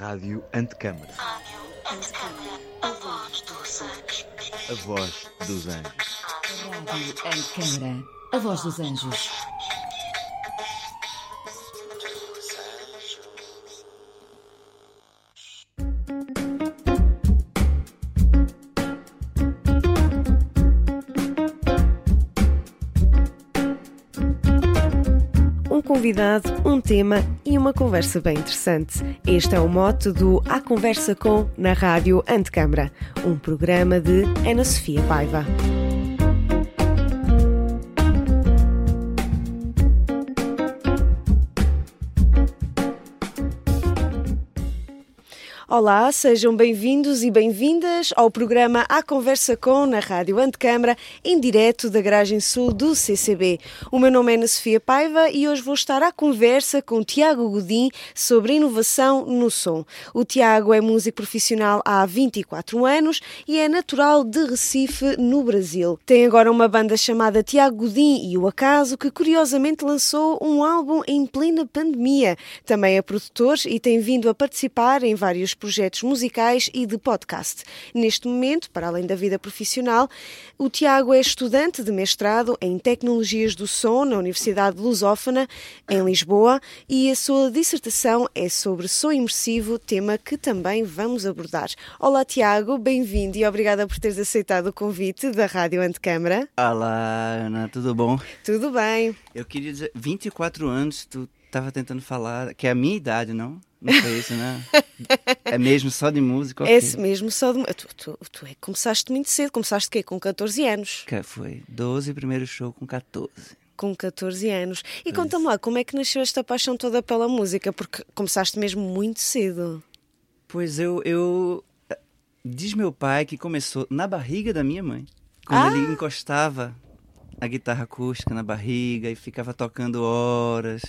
Rádio Antecâmara. A voz dos anjos. A voz dos anjos. Rádio Antecâmara. A voz dos anjos. Convidado, um tema e uma conversa bem interessante. Este é o mote do A Conversa Com na Rádio Antecâmara, um programa de Ana Sofia Paiva. Olá, sejam bem-vindos e bem-vindas ao programa A Conversa Com na Rádio Antecâmara, em direto da Garagem Sul do CCB. O meu nome é Ana Sofia Paiva e hoje vou estar à conversa com Tiago Godin sobre inovação no som. O Tiago é músico profissional há 24 anos e é natural de Recife, no Brasil. Tem agora uma banda chamada Tiago Godin e o Acaso, que curiosamente lançou um álbum em plena pandemia. Também é produtor e tem vindo a participar em vários projetos musicais e de podcast. Neste momento, para além da vida profissional, o Tiago é estudante de mestrado em Tecnologias do Som na Universidade Lusófona, em Lisboa, e a sua dissertação é sobre som imersivo, tema que também vamos abordar. Olá, Tiago, bem-vindo e obrigada por teres aceitado o convite da Rádio Antecâmara. Olá, Ana, tudo bom? Tudo bem. Eu queria dizer, 24 anos, tu estava tentando falar, que é a minha idade, não? Não foi isso, né? é mesmo só de música? É okay. mesmo só de tu, tu, tu é, começaste muito cedo, começaste o quê? Com 14 anos? Que foi 12, primeiro show com 14 com 14 anos. E conta-me lá, como é que nasceu esta paixão toda pela música? Porque começaste mesmo muito cedo. Pois eu, eu. Diz meu pai que começou na barriga da minha mãe. Quando ah. ele encostava a guitarra acústica na barriga e ficava tocando horas.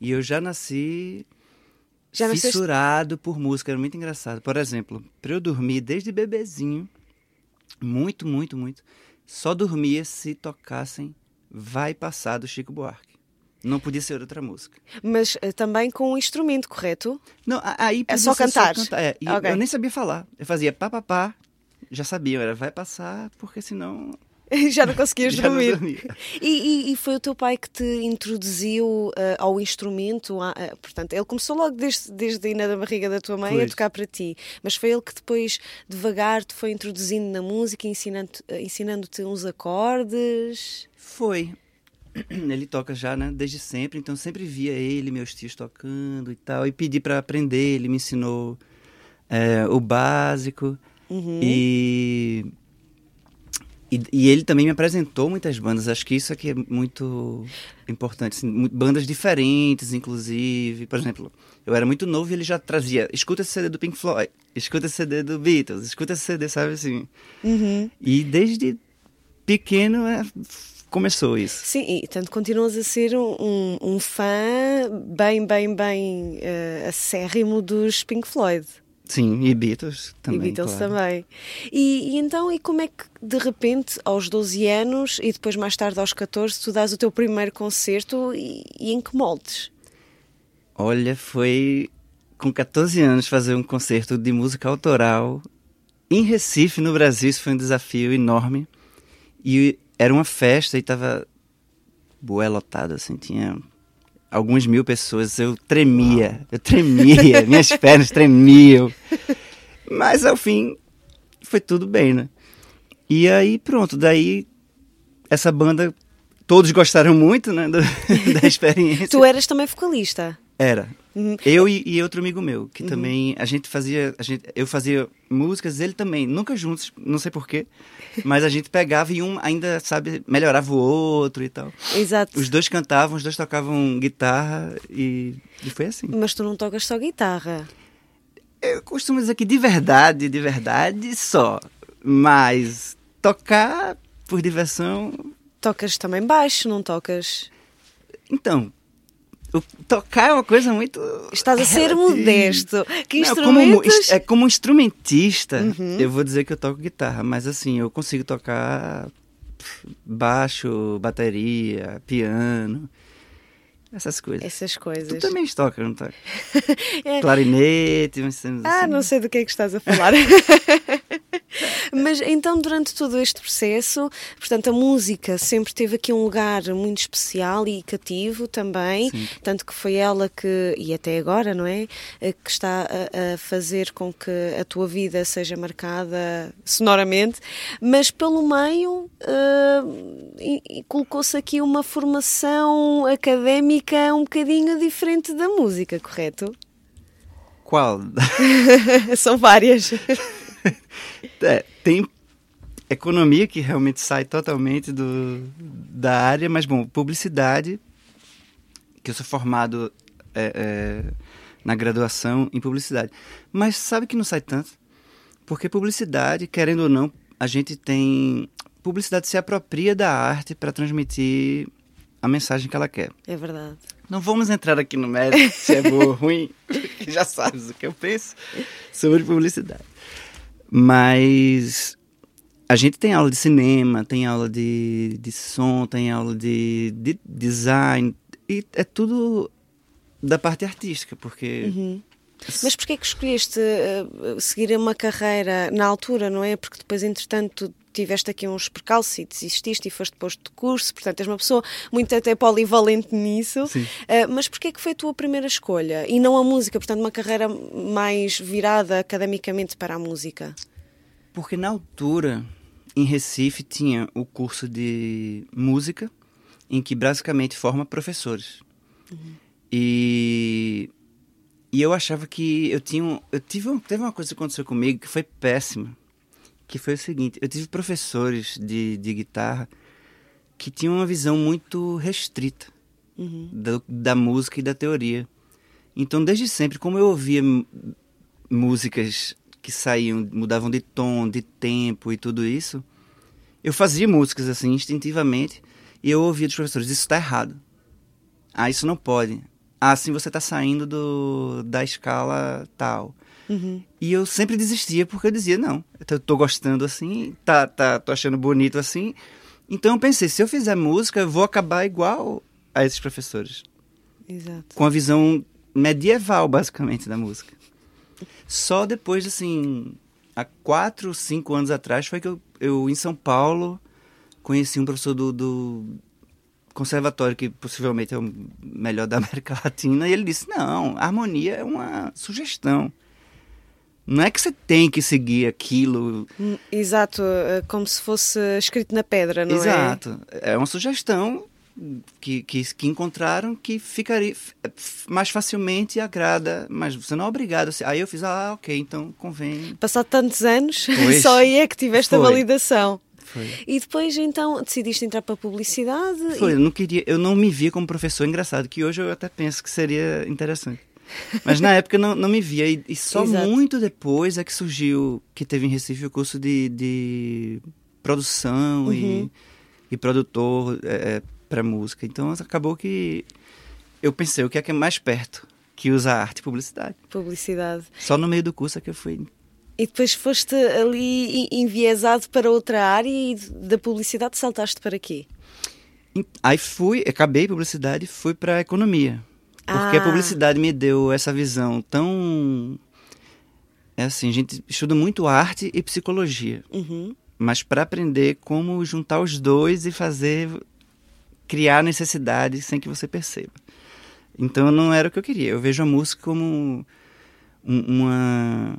E eu já nasci já fissurado por música, era muito engraçado. Por exemplo, para eu dormir desde bebezinho, muito, muito, muito, só dormia se tocassem Vai Passar do Chico Buarque. Não podia ser outra música. Mas uh, também com um instrumento, correto? Não, aí é só cantar. Só cantar. É, okay. Eu nem sabia falar. Eu fazia pá, pá, pá. Já sabia, era vai passar, porque senão já não conseguias Já dormir. Não e, e, e, foi o teu pai que te introduziu uh, ao instrumento, uh, portanto, ele começou logo desde, desde ainda da barriga da tua mãe pois. a tocar para ti, mas foi ele que depois, devagar, te foi introduzindo na música, ensinando-te ensinando uns acordes? Foi. Ele toca já, né, desde sempre, então sempre via ele, meus tios tocando e tal, e pedi para aprender, ele me ensinou é, o básico. Uhum. E e, e, ele também me apresentou muitas bandas. Acho que isso aqui é muito importante. Assim, bandas diferentes, inclusive. Por exemplo, eu era muito novo e ele já trazia. Escuta esse CD do Pink Floyd. Escuta esse CD do Beatles. Escuta esse CD, sabe assim? Uhum. E desde pequeno é, começou isso. Sim, e tanto continuas a ser um, um, um fã bem, bem, bem uh, acérrimo dos Pink Floyd. Sim, e Beatles também. E Beatles claro. também. E, e, então, e como é que de repente, aos 12 anos e depois mais tarde aos 14, tu dás o teu primeiro concerto e, e em que moldes? Olha, foi com 14 anos fazer um concerto de música autoral em Recife, no Brasil. Isso foi um desafio enorme. E era uma festa e estava bué lotado, assim, tinha algumas mil pessoas, eu tremia, eu tremia, minhas pernas tremiam. Mas ao fim foi tudo bem, né? E aí pronto, daí essa banda todos gostaram muito, né, do, da experiência. tu eras também vocalista? Era. Uhum. Eu e, e, outro amigo meu, que uhum. também a gente fazia, a gente, eu fazia músicas, ele também, nunca juntos, não sei porquê, mas a gente pegava e um ainda, sabe, melhorava o outro e tal. Exato. Os dois cantavam, os dois tocavam guitarra e, e foi assim. Mas tu não tocas só guitarra? Eu costumo dizer que de verdade, de verdade só, mas tocar por diversão. Tocas também baixo, não tocas? Então, tocar é uma coisa muito. Estás a ser relativa. modesto. Que Não, instrumentos? Como, é, como instrumentista, uhum. eu vou dizer que eu toco guitarra, mas assim, eu consigo tocar baixo, bateria, piano. Essas coisas. Essas Tu coisas. também toca, não toca? É. Clarinete, Ah, assim. não sei do que é que estás a falar. Mas então, durante todo este processo, portanto, a música sempre teve aqui um lugar muito especial e cativo também, Sim. tanto que foi ela que, e até agora, não é? Que está a, a fazer com que a tua vida seja marcada sonoramente, mas pelo meio e colocou-se aqui uma formação académica um bocadinho diferente da música, correto? Qual? São várias. É, tem economia que realmente sai totalmente do, da área, mas bom, publicidade, que eu sou formado é, é, na graduação em publicidade. Mas sabe que não sai tanto? Porque publicidade, querendo ou não, a gente tem. Publicidade se apropria da arte para transmitir a mensagem que ela quer. É verdade. Não vamos entrar aqui no mérito se é boa ou ruim, porque já sabes o que eu penso sobre publicidade. Mas a gente tem aula de cinema, tem aula de, de som, tem aula de, de design, e é tudo da parte artística, porque Mas porquê que escolheste eh, seguir uma carreira na altura, não é? Porque depois, entretanto, tiveste aqui uns percalços e desististe e foste posto de curso, portanto és uma pessoa muito até polivalente nisso. Sim. Eh, mas porquê que foi a tua primeira escolha e não a música? Portanto, uma carreira mais virada academicamente para a música. Porque na altura, em Recife, tinha o curso de música, em que basicamente forma professores. E, e eu achava que eu tinha. Eu tive, teve uma coisa que aconteceu comigo que foi péssima. Que foi o seguinte: eu tive professores de, de guitarra que tinham uma visão muito restrita da, da música e da teoria. Então, desde sempre, como eu ouvia músicas que saíam, mudavam de tom, de tempo e tudo isso, eu fazia músicas assim, instintivamente, e eu ouvia dos professores, isso está errado. Ah, isso não pode. Ah, assim você está saindo do, da escala tal. E eu sempre desistia porque eu dizia, não, eu tô gostando assim, tá, tá, tô achando bonito assim. Então eu pensei, se eu fizer música, eu vou acabar igual a esses professores Exato. com a visão medieval, basicamente, da música. Só depois, assim, há quatro, cinco anos atrás, foi que eu, eu em São Paulo, conheci um professor do, do conservatório, que possivelmente é o melhor da América Latina, e ele disse, não, a harmonia é uma sugestão. Não é que você tem que seguir aquilo Hum, Exato, eh, como se fosse escrito na pedra, não é? Exato. É uma sugestão que, que, que encontraram que ficaria f- mais facilmente agrada, mas você não é obrigado. a Aí eu fiz, ah, ok, então convém. Passado tantos anos, Pois. só aí é que tiveste a Foi. validação. Foi. E depois, então, decidiste entrar para a publicidade? Foi, e- eu não queria, eu não me via como professor engraçado, que hoje eu até penso que seria interessante. Mas na época não, não me via. E, e só Exato. muito depois é que surgiu, que teve em Recife o curso de, de produção Uhum. e, e produtor é, para música. Então acabou que eu pensei, o que é que é mais perto que usar arte e publicidade? Publicidade. Só no meio do curso é que eu fui. E depois foste ali en- enviesado para outra área e da publicidade saltaste para quê? Aí fui, acabei publicidade e fui para economia. Porque Ah. a publicidade me deu essa visão tão. É assim, a gente estuda muito arte e psicologia. Uhum. Mas para aprender como juntar os dois e fazer. criar necessidades sem que você perceba. Então não era o que eu queria. Eu vejo a música como um- uma.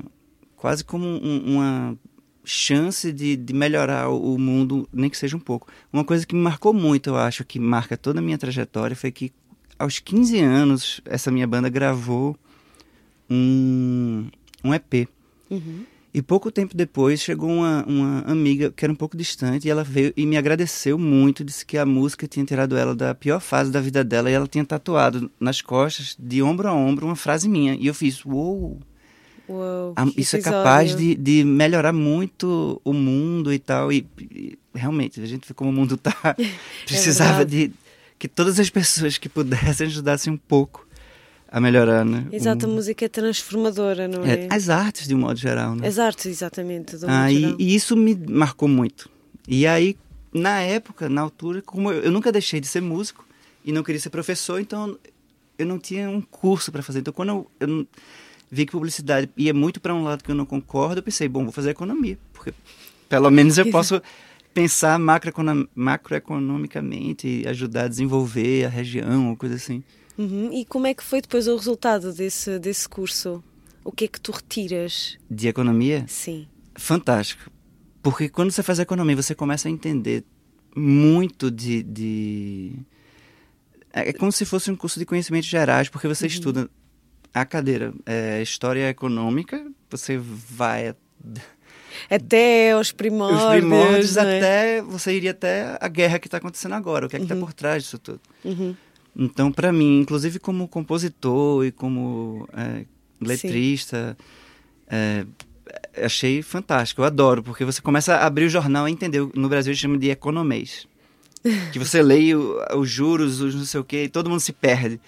quase como um- uma chance de, de melhorar o mundo, nem que seja um pouco. Uma coisa que me marcou muito, eu acho, que marca toda a minha trajetória, foi que aos 15 anos, essa minha banda gravou um, um EP. Uhum. E pouco tempo depois chegou uma, uma amiga que era um pouco distante e ela veio e me agradeceu muito, disse que a música tinha tirado ela da pior fase da vida dela e ela tinha tatuado nas costas, de ombro a ombro, uma frase minha. E eu fiz, uou, Uou, a- isso é capaz de, de melhorar muito o mundo e tal. E, e realmente, a gente vê como o mundo tá. Precisava verdade. de que todas as pessoas que pudessem ajudassem um pouco a melhorar, né? Exato, a mundo. música é transformadora, não é? É, as artes, de um modo geral, né? As artes, exatamente. Ah, e, e isso me marcou muito. E aí, na época, na altura, como eu, eu nunca deixei de ser músico, e não queria ser professor, então eu não tinha um curso para fazer. Então, quando eu, eu vi que publicidade ia muito para um lado que eu não concordo, eu pensei, bom, vou fazer economia, porque pelo menos eu posso pensar macroeconom- macroeconomicamente e ajudar a desenvolver a região, ou coisa assim. Uhum. E como é que foi depois o resultado desse, desse curso? O que é que tu retiras? De economia, Sim. fantástico. Porque quando você faz economia, você começa a entender muito de. de... É como se fosse um curso de conhecimentos gerais, porque você estuda a cadeira é, História Econômica, você vai Até os primórdios. os primórdios não é? até você iria até a guerra que está acontecendo agora, o que é que está por trás disso tudo. Uhum. Então, para mim, inclusive como compositor e como é, letrista, é, achei fantástico. Eu adoro, porque você começa a abrir o jornal e entender. No Brasil, a gente chama de economês. Que você lê os juros, os não sei o quê, e todo mundo se perde.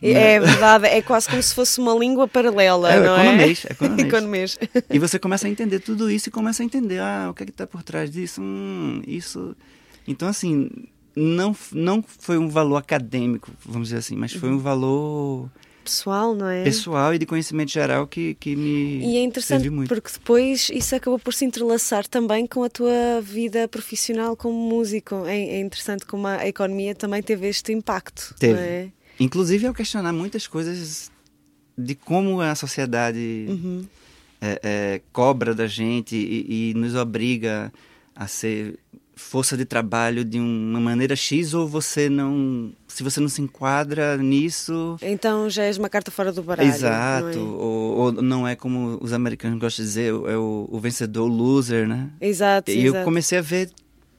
É verdade, é quase como se fosse uma língua paralela, É, não economês, é? economês. Economês. E você começa a entender tudo isso e começa a entender, ah, o que é que tá por trás disso? Hum, isso. Então, assim, não, não foi um valor acadêmico, vamos dizer assim, mas foi um valor Pessoal, não é? pessoal e de conhecimento geral que, que me E é interessante porque depois isso acabou por se entrelaçar também com a tua vida profissional como músico. É, é interessante como a economia também teve este impacto. Teve. Não é? Inclusive, ao questionar muitas coisas de como a sociedade Uhum. é, é, cobra da gente e, e nos obriga a ser força de trabalho de uma maneira X ou você não se você não se enquadra nisso Então já és uma carta fora do baralho. exato Não ou, ou não é como os americanos gostam de dizer é o, o vencedor o loser né é? Exato, e eu exato. comecei a ver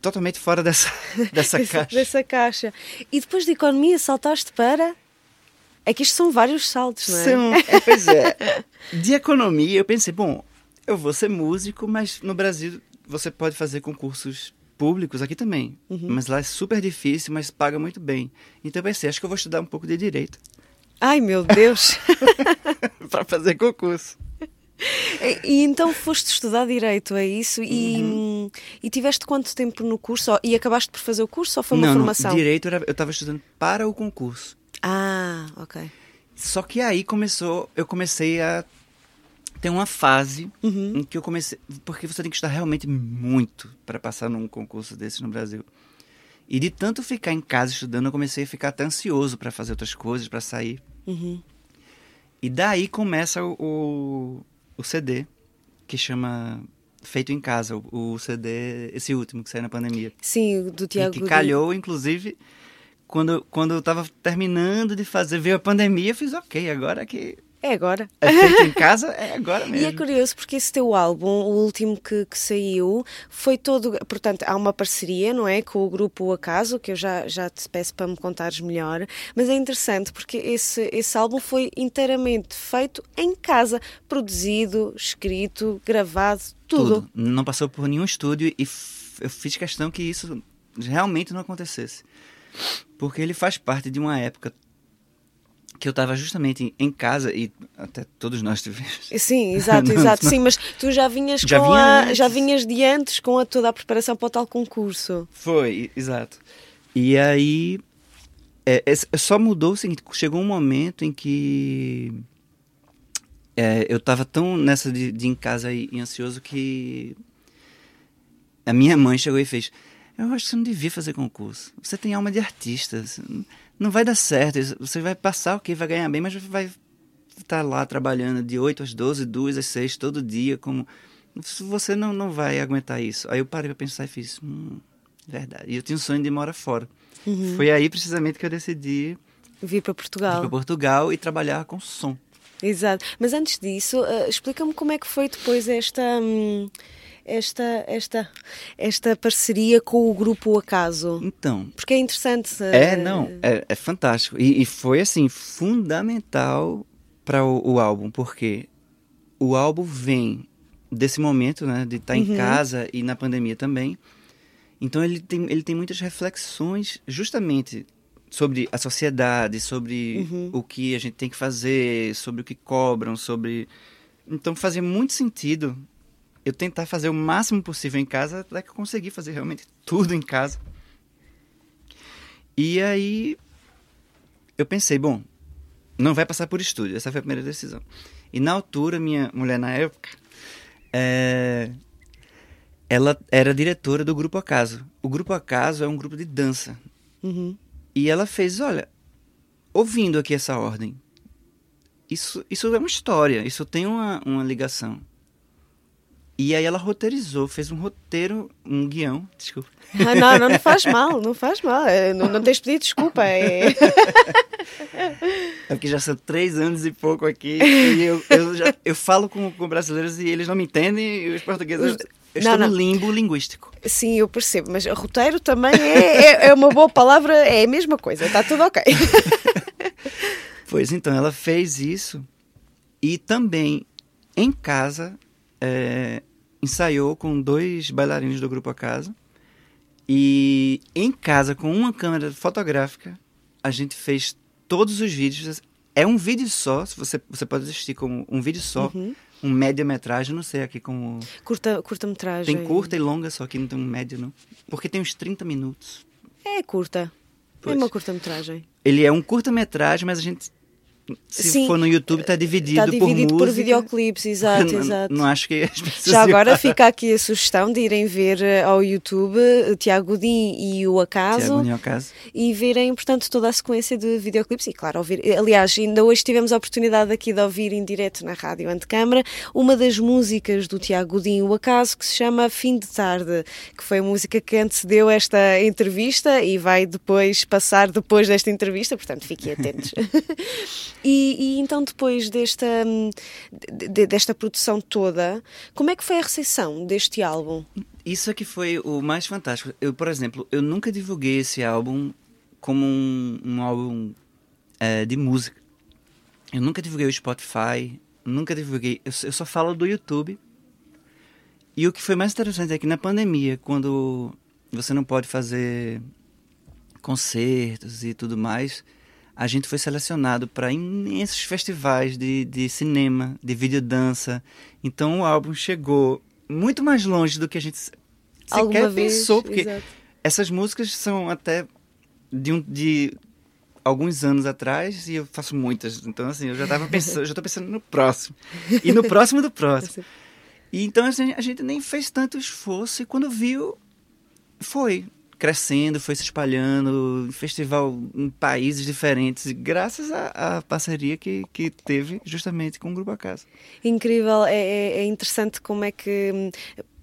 totalmente fora dessa dessa caixa dessa caixa. E depois de economia saltaste para. É que isto são vários saltos, não é? São, é, pois é. De economia, eu pensei, bom, eu vou ser músico, mas no Brasil você pode fazer concursos públicos aqui também. Uhum. Mas lá é super difícil, mas paga muito bem. Então eu pensei, acho que eu vou estudar um pouco de direito Ai meu Deus! para fazer concurso. E, então foste estudar direito, é isso? E, Uhum. e tiveste quanto tempo no curso? E acabaste por fazer o curso ou foi uma Não, formação? direito era- eu estava estudando para o concurso. Ah, ok. Só que aí começou, eu comecei a ter uma fase Uhum. em que eu comecei, porque você tem que estudar realmente muito para passar num concurso desses no Brasil. E de tanto ficar em casa estudando, eu comecei a ficar até ansioso para fazer outras coisas, para sair. Uhum. E daí começa o, o, o CD, que chama Feito em Casa, o, CD, esse último que saiu na pandemia. Sim, do E Tiago. que calhou, inclusive, quando, quando eu tava terminando de fazer, veio a pandemia, eu fiz, ok, agora que É agora. é feito em casa, é agora E mesmo. é curioso porque esse teu álbum, o último que, que saiu, foi todo. Portanto, há uma parceria, não é? Com o grupo O Acaso, que eu já, já te peço para me contares melhor. Mas é interessante porque esse, esse álbum foi inteiramente feito em casa, produzido, escrito, gravado, tudo. Não passou por nenhum estúdio e eu fiz questão que isso realmente não acontecesse. Porque ele faz parte de uma época que eu estava justamente em- casa e até todos nós tivemos. Sim, exato, Não, exato. não. Sim, mas tu já vinhas Já com vinha a, já vinhas de antes com a, toda a preparação para o tal concurso. Foi, exato. E aí é, é, só mudou o seguinte, chegou um momento em que é, eu tava tão nessa de, de em casa e, e ansioso que a minha mãe chegou e fez eu acho que você não devia fazer concurso. Você tem alma de artista. você não- Não vai dar certo. Você vai passar o que vai ganhar bem, mas vai estar lá trabalhando de 8 às 12, 2 às 6 todo dia. como Você não, não vai aguentar isso. Aí eu parei pra pensar e fiz, hum, verdade. E eu tinha um sonho de morar fora. Foi aí precisamente que eu decidi Vir para Portugal. para Portugal e trabalhar com som. Exato. Mas antes disso, eh, explica-me como é que foi depois esta, hum, esta, esta, esta parceria com o grupo Acaso. Então, Porque é interessante. É, eh, não, é, é fantástico. E, e foi, assim, fundamental para o, o álbum, porque o álbum vem desse momento, né, de estar em casa e na pandemia também. Então ele tem, ele tem muitas reflexões justamente sobre a sociedade, sobre o que a gente tem que fazer, sobre o que cobram, sobre... Então fazia muito sentido eu tentar fazer o máximo possível em casa, até que eu consegui fazer realmente tudo em casa. E aí eu pensei, bom, não vai passar por estúdio. Essa foi a primeira decisão. E na altura, minha mulher na época, é, ela era diretora do Grupo Acaso. O Grupo Acaso é um grupo de dança. Uhum. E ela fez, olha, ouvindo aqui essa ordem, isso, isso é uma história, isso tem uma, uma ligação. E aí ela roteirizou, fez um roteiro, um guião, desculpa. Ah, não, não, não faz mal, não faz mal. É, Não, não tens pedido desculpa. É... É porque já são três anos e pouco aqui e eu, eu, já, eu falo com, com brasileiros e eles não me entendem e os portugueses... Eu Não, estou não. no limbo linguístico. Sim, eu percebo, mas roteiro também é, é, é uma boa palavra, é a mesma coisa, está tudo ok. Pois então, ela fez isso e também em casa é, ensaiou com dois bailarinos do grupo A Casa e em casa com uma câmera fotográfica a gente fez todos os vídeos. É um vídeo só, se você, você pode assistir como um vídeo só, Uhum. um média-metragem, não sei aqui como... Curta, curta-metragem. Tem curta e longa, só que não tem um médio não. Porque tem uns 30 minutos. É curta. Pois. É uma curta-metragem. Ele é um curta-metragem, mas a gente... Se Sim, for no YouTube, está dividido, Está dividido por por, música. videoclipes, exato, não, exato. não acho que as pessoas Já agora fica aqui a sugestão de irem ver eh, ao YouTube eh, Tiago Godin e o Acaso Tiago União Caso. e verem, portanto, toda a sequência de videoclipes e, claro, ouvir. Aliás, ainda hoje tivemos a oportunidade aqui de ouvir em direto na rádio Antecâmara uma das músicas do Tiago Godin, o Acaso, que se chama Fim de Tarde, que foi a música que antecedeu esta entrevista e vai depois passar depois desta entrevista, portanto, fiquem atentos. e, e então, depois desta, hum, de- de- desta produção toda, como é que foi a recepção deste álbum? Isso é que foi o mais fantástico. Eu, por exemplo, eu nunca divulguei esse álbum como um, um álbum é, de música. Eu nunca divulguei o Spotify, nunca divulguei. Eu, eu só falo do YouTube. E o que foi mais interessante é que na pandemia, quando você não pode fazer concertos e tudo mais, a gente foi selecionado para imensos festivais de, de cinema, de videodança. Então o álbum chegou muito mais longe do que a gente Alguma sequer vez? pensou, porque Exato. essas músicas são até de, um, de alguns anos atrás e eu faço muitas. Então, assim, eu já tava pensando, já tô pensando no próximo. E no próximo do próximo. E então assim, a gente nem fez tanto esforço e quando viu, foi crescendo, foi se espalhando, festival em países diferentes, graças à, à parceria que, que teve justamente com o Grupo Acaso. Incrível, é, é- é interessante como é que, hum,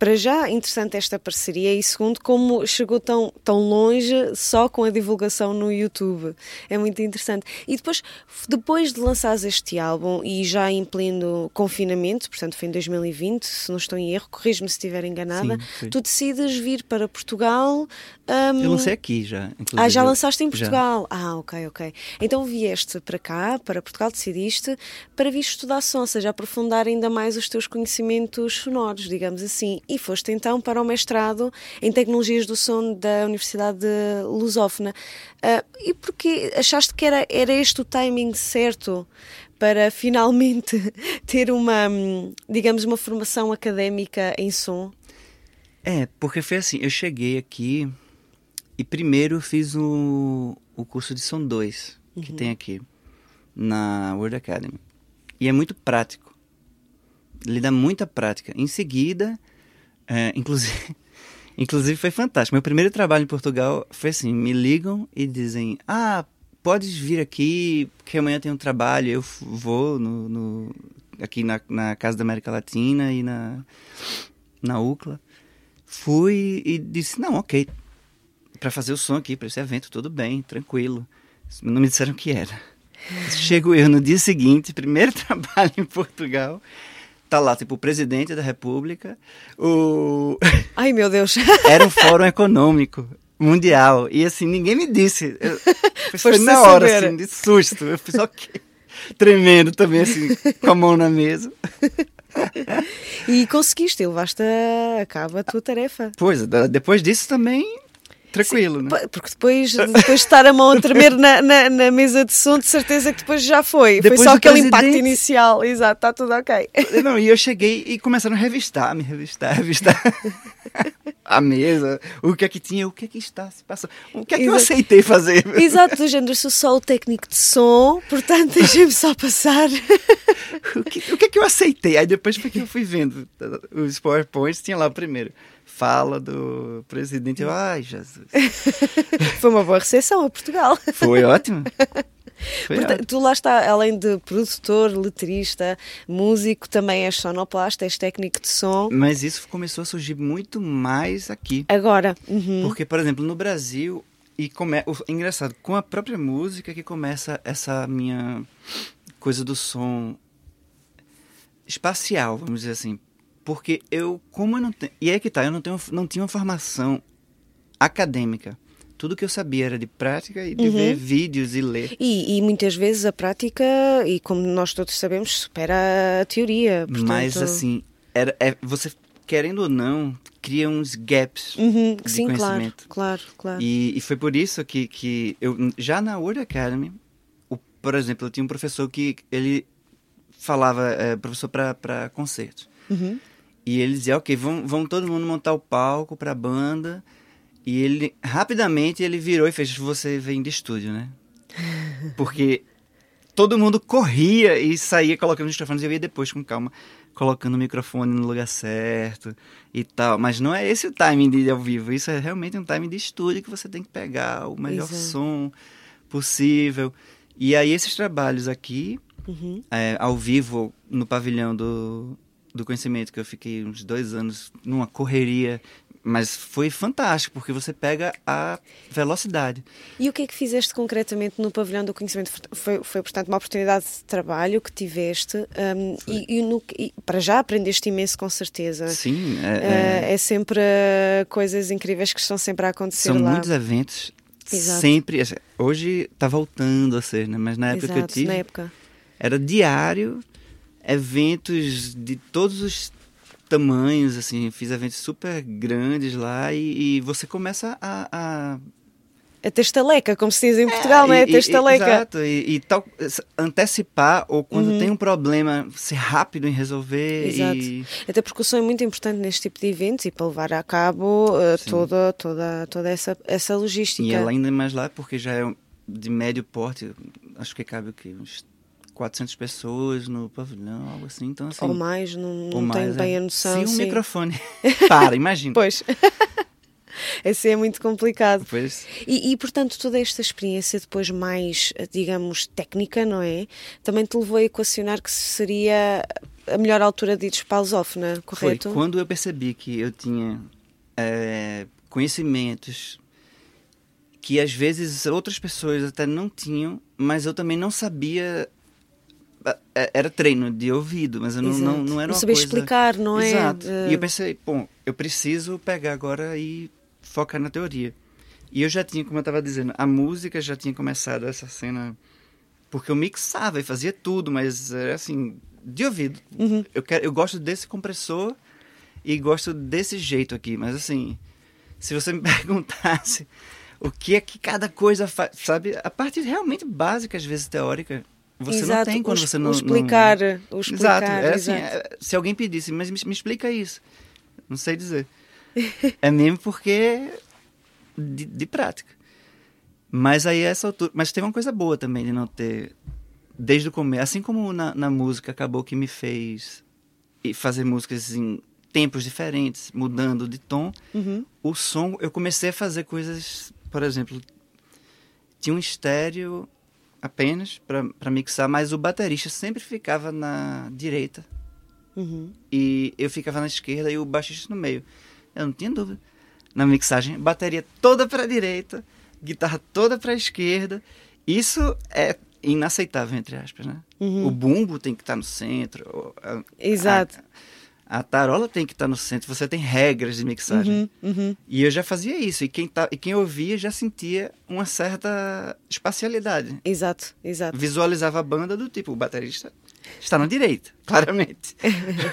para já, interessante esta parceria e segundo, como chegou tão, tão longe só com a divulgação no YouTube. É muito interessante. E depois, depois de lançares este álbum e já em pleno confinamento, portanto foi em 2020, se não estou em erro, corrijo-me se estiver enganada, Sim, foi. tu decides vir para Portugal. hum, Eu lancei aqui já, inclusive. ah, já lançaste em Já. Portugal? Ah, ok, ok. Então vieste para cá, para Portugal, decidiste para vir estudar som, ou seja, aprofundar ainda mais os teus conhecimentos sonoros, digamos assim. E foste então para o mestrado em Tecnologias do Som da Universidade de Lusófona. Ah, e porquê achaste que era, era este o timing certo? Para finalmente ter uma, digamos, uma formação académica em som. É, porque foi assim, eu cheguei aqui e primeiro fiz o, o curso de Som 2, que tem aqui, na World Academy. E é muito prático. Ele dá muita prática. Em seguida, é, inclusive, inclusive foi fantástico. Meu primeiro trabalho em Portugal foi assim, me ligam e dizem, ah, podes vir aqui, porque amanhã tem um trabalho, eu vou no, no- aqui na, na Casa da América Latina e na, na UCLA. Fui e disse, não, ok, para fazer o som aqui, para esse evento, tudo bem, tranquilo. Não me disseram o que era. Chego eu no dia seguinte, primeiro trabalho em Portugal, tá lá, tipo, o presidente da república, o... Ai meu Deus! era um fórum econômico mundial, e assim, ninguém me disse. Eu, foi na hora, saber. assim, de susto. Eu fiz, ok, tremendo também, assim, com a mão na mesa. E conseguiste, levaste a, cabo a tua tarefa. Pois, depois disso também, tranquilo, né? Pa- Porque depois, depois de estar a mão a tremer na, na, na mesa de som, de certeza que depois já foi. Depois foi só aquele impacto presidente- inicial. Exato, está tudo ok. Não, e eu cheguei e começaram a revistar, me revistar, revistar. a mesa, o que é que tinha, o que é que está se passando, o que é que eu Exato. aceitei fazer. Exato, do género, eu sou só o técnico de som, portanto deixem-me só passar. o, que, o que é que eu aceitei? Aí depois foi que eu fui vendo os PowerPoints, tinha lá o primeiro. Fala do presidente. Eu, ai, Jesus. Foi uma boa recepção a Portugal. Foi ótimo. Foi Portanto, tu lá está, além de produtor, letrista, músico, também és sonoplasta, és técnico de som. Mas isso começou a surgir muito mais aqui. Agora, uhum, Porque, por exemplo, no Brasil, e come... é engraçado, com a própria música que começa essa minha coisa do som espacial, vamos dizer assim. Porque eu, como eu não tenho. E é que tá, eu não, tenho, não tinha uma formação acadêmica. Tudo que eu sabia era de prática e de Uhum. ver vídeos e ler. e, e muitas vezes a prática, e como nós todos sabemos, supera a teoria. Portanto, Mas assim, era, é, você, querendo ou não, cria uns gaps uhum, de sim, claro, conhecimento. claro, claro. E, e foi por isso que, que eu, já na Word Academy, o, por exemplo, eu tinha um professor que ele falava, é, professor para concertos. Uhum. E ele dizia, ok, vão, vão todo mundo montar o palco para a banda. E ele, rapidamente, ele virou e fez, você vem de estúdio, né? Porque todo mundo corria e saía colocando os microfones e eu ia depois com calma, colocando o microfone no lugar certo e tal. Mas não é esse o timing de ao vivo, isso é realmente um timing de estúdio que você tem que pegar o melhor Exato. som possível. E aí esses trabalhos aqui, Uhum. é, ao vivo, no pavilhão do, do conhecimento, que eu fiquei uns dois anos numa correria, mas foi fantástico, porque você pega a velocidade. E o que é que fizeste concretamente no pavilhão do conhecimento? Foi, foi portanto, uma oportunidade de trabalho que tiveste um, e, e no- e para já aprendeste imenso, com certeza. Sim, é- Uh, é- é sempre uh, coisas incríveis que estão sempre a acontecer são lá. muitos eventos. Exato. Sempre. assim, Hoje está voltando a ser, né? Mas na época que eu Exato, tive, na época. era diário, eventos de todos os tamanhos, assim, fiz eventos super grandes lá e, e você começa a- a A testaleca, como se diz em Portugal, não é? A e- e- testaleca. Exato, e, e tal, antecipar, ou quando Uhum. tem um problema, ser rápido em resolver. Exato. E, Até porque o som é muito importante neste tipo de eventos e para levar a cabo uh, toda, toda, toda essa, essa logística. e ela ainda mais lá, porque já é de médio porte, acho que cabe o quê? Uns 400 pessoas no pavilhão, algo assim. Então, assim, Ou mais, não, ou não mais, tenho bem é. a noção. Se um sim. microfone para, imagina. Pois. Esse é muito complicado. Pois, E, e, portanto, toda esta experiência depois mais, digamos, técnica, não é? Também te levou a equacionar que seria a melhor altura de ires para a lusófona, foi correto? quando eu percebi que eu tinha é, conhecimentos que às vezes outras pessoas até não tinham, mas eu também não sabia. É, Era treino de ouvido, mas eu não, não, não era uma sabia coisa... explicar, não é? Exato. De- E eu pensei, bom, eu preciso pegar agora e focar na teoria. E eu já tinha, como eu estava dizendo, a música já tinha começado essa cena. Porque eu mixava e fazia tudo, mas era assim, de ouvido. Uhum. Eu, quero, eu gosto desse compressor e gosto desse jeito aqui. Mas assim, se você me perguntasse o que é que cada coisa faz, sabe? A parte realmente básica, às vezes teórica, você Exato, não tem quando o, você o não. não- explicar, o explicar. Exato, é assim, exato. é, se alguém pedisse, mas me, me explica isso, não sei dizer. é mesmo porque de, de prática. Mas aí essa altura, mas tem uma coisa boa também de não ter desde o começo, assim como na, na música acabou que me fez e fazer músicas em tempos diferentes, mudando de tom, Uhum. o som, eu comecei a fazer coisas, por exemplo, tinha um estéreo apenas para mixar, mas o baterista sempre ficava na direita Uhum. e eu ficava na esquerda e o baixista no meio. Eu não tinha dúvida. Na mixagem, bateria toda para a direita, guitarra toda para a esquerda. Isso é inaceitável, entre aspas, né? Uhum. O bumbo tem que estar no centro. a- Exato. A, a tarola tem que estar no centro. Você tem regras de mixagem. Uhum, uhum. E eu já fazia isso. E quem, tá, e quem ouvia já sentia uma certa espacialidade. Exato, exato. Visualizava a banda do tipo, o baterista está na direita, claramente.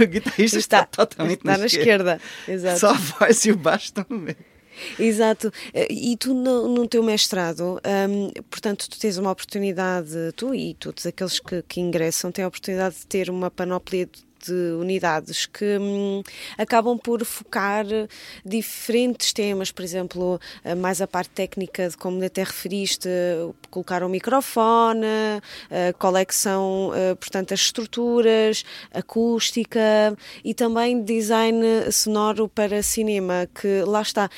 o guitarrista está, totalmente está na, na esquerda. esquerda. Exato. Só a voz e o baixo estão no meio. Exato. Eh, E tu, no, no teu mestrado, hum, portanto, tu tens uma oportunidade, tu e todos aqueles que, que ingressam, têm a oportunidade de ter uma panóplia de de unidades que hum, acabam por focar diferentes temas, por exemplo, eh, mais a parte técnica de como até referiste, colocar um microfone, eh, qual é que são, eh, portanto, as estruturas, acústica e também design sonoro para cinema, que lá está.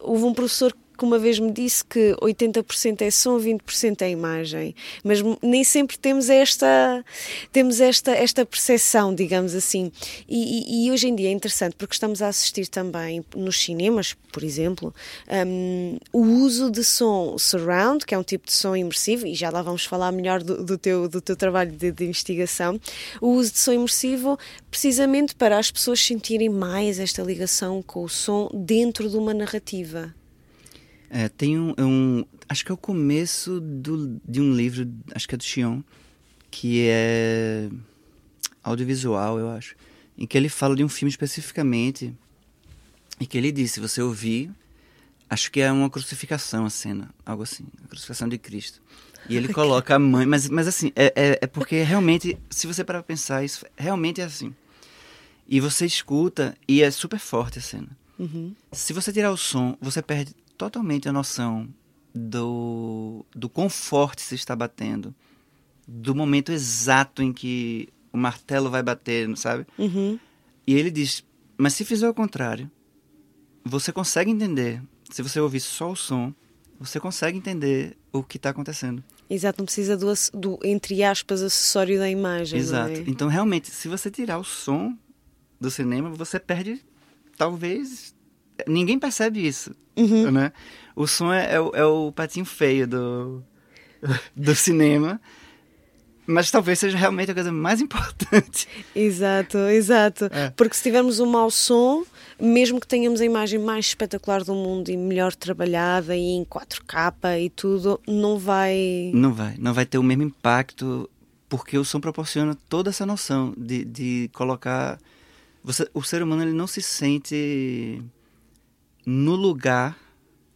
Houve um professor que uma vez me disse que 80% é som, 20% é imagem, mas nem sempre temos esta temos esta esta percepção, digamos assim. E, e, e hoje em dia é interessante porque estamos a assistir também nos cinemas, por exemplo, um, o uso de som surround, que é um tipo de som imersivo, e já lá vamos falar melhor do, do teu do teu trabalho de, de investigação. O uso de som imersivo, precisamente para as pessoas sentirem mais esta ligação com o som dentro de uma narrativa. É, tem um, um, Acho que é o começo do, de um livro, acho que é do Chion, que é audiovisual, eu acho, em que ele fala de um filme especificamente, e que ele diz: se você ouvir, acho que é uma crucificação a cena, algo assim, a crucificação de Cristo. E ele coloca a mãe, mas, mas assim, é, é, é porque realmente, se você parar pra pensar, isso realmente é assim. E você escuta e é super forte a cena. Uhum. Se você tirar o som, você perde totalmente a noção do, do quão forte se está batendo, do momento exato em que o martelo vai bater, sabe? Uhum. E ele diz: Mas se fizer o contrário, você consegue entender. Se você ouvir só o som, você consegue entender o que está acontecendo. Exato, não precisa do, do, entre aspas, acessório da imagem. Exato. É? Então, realmente, se você tirar o som do cinema, você perde, talvez. Ninguém percebe isso Uhum. né? O som é, é, o- é o patinho feio do, do cinema, mas talvez seja realmente a coisa mais importante. Exato, exato. É. Porque se tivermos um mau som, mesmo que tenhamos a imagem mais espetacular do mundo e melhor trabalhada e em 4K e tudo, não vai. Não vai, não vai ter o mesmo impacto, porque o som proporciona toda essa noção de, de colocar. Você, o ser humano ele não se sente no lugar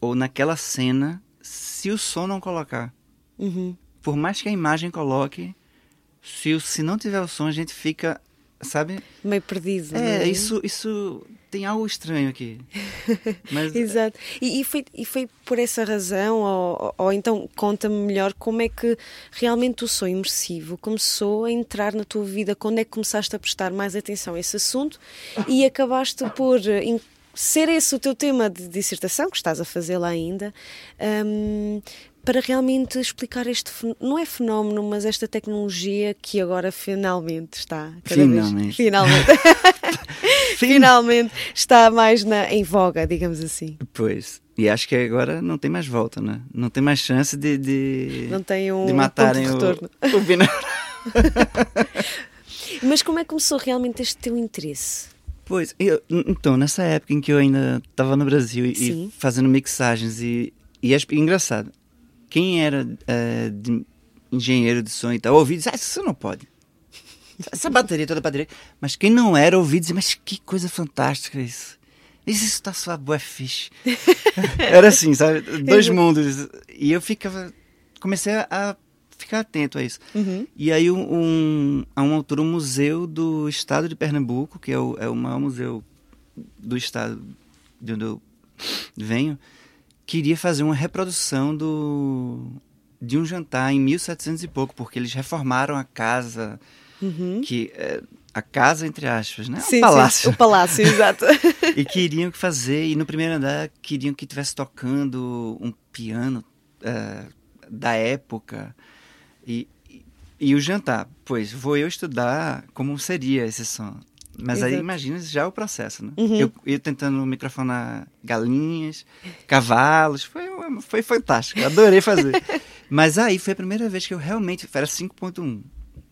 ou naquela cena se o som não colocar. Uhum. Por mais que a imagem coloque, se, o- se não tiver o som, a gente fica, sabe? Meio perdido. É, é? isso, isso tem algo estranho aqui. Mas Exato. E, e foi, e foi por essa razão, ou, ou então conta-me melhor como é que realmente o som imersivo começou a entrar na tua vida, quando é que começaste a prestar mais atenção a esse assunto e acabaste por eh, ser esse o teu tema de dissertação, que estás a fazer lá ainda, hum, para realmente explicar este, não é fenómeno, mas esta tecnologia que agora finalmente está cada Finalmente. vez finalmente finalmente está mais na, em voga, digamos assim. Pois. E acho que agora não tem mais volta, né? Não tem mais chance de. de Não tem um de matarem ponto de o, o binaural. Mas como é que começou realmente este teu interesse? Pois, eu- então, nessa época em que eu ainda estava no Brasil e, e fazendo mixagens e, e é engraçado, quem era eh, de engenheiro de som e tal, ouvia e dizia, ah, isso não pode. Essa bateria, toda bateria. Mas quem não era, ouvia e dizia, mas que coisa fantástica isso. Isso está sua boa fixe. era assim, sabe? Dois mundos. E eu ficava, comecei a ficar atento a isso. E aí um, um, há uma altura um museu do estado de Pernambuco, que é o, é o maior museu do estado de onde eu venho, queria fazer uma reprodução do de um jantar em 1700 e pouco, porque eles reformaram a casa, que é, a casa entre aspas, né? Sim, o palácio. sim, o palácio, exato. E queriam que fazer, e no primeiro andar queriam que tivesse tocando um piano eh, da época. E, e, e o jantar, pois, vou eu estudar como seria esse som. Mas aí Exato. imagina já o processo, né? Uhum. Eu, eu tentando microfonar galinhas, cavalos, foi, foi fantástico, adorei fazer. Mas aí foi a primeira vez que eu realmente, era 5.1.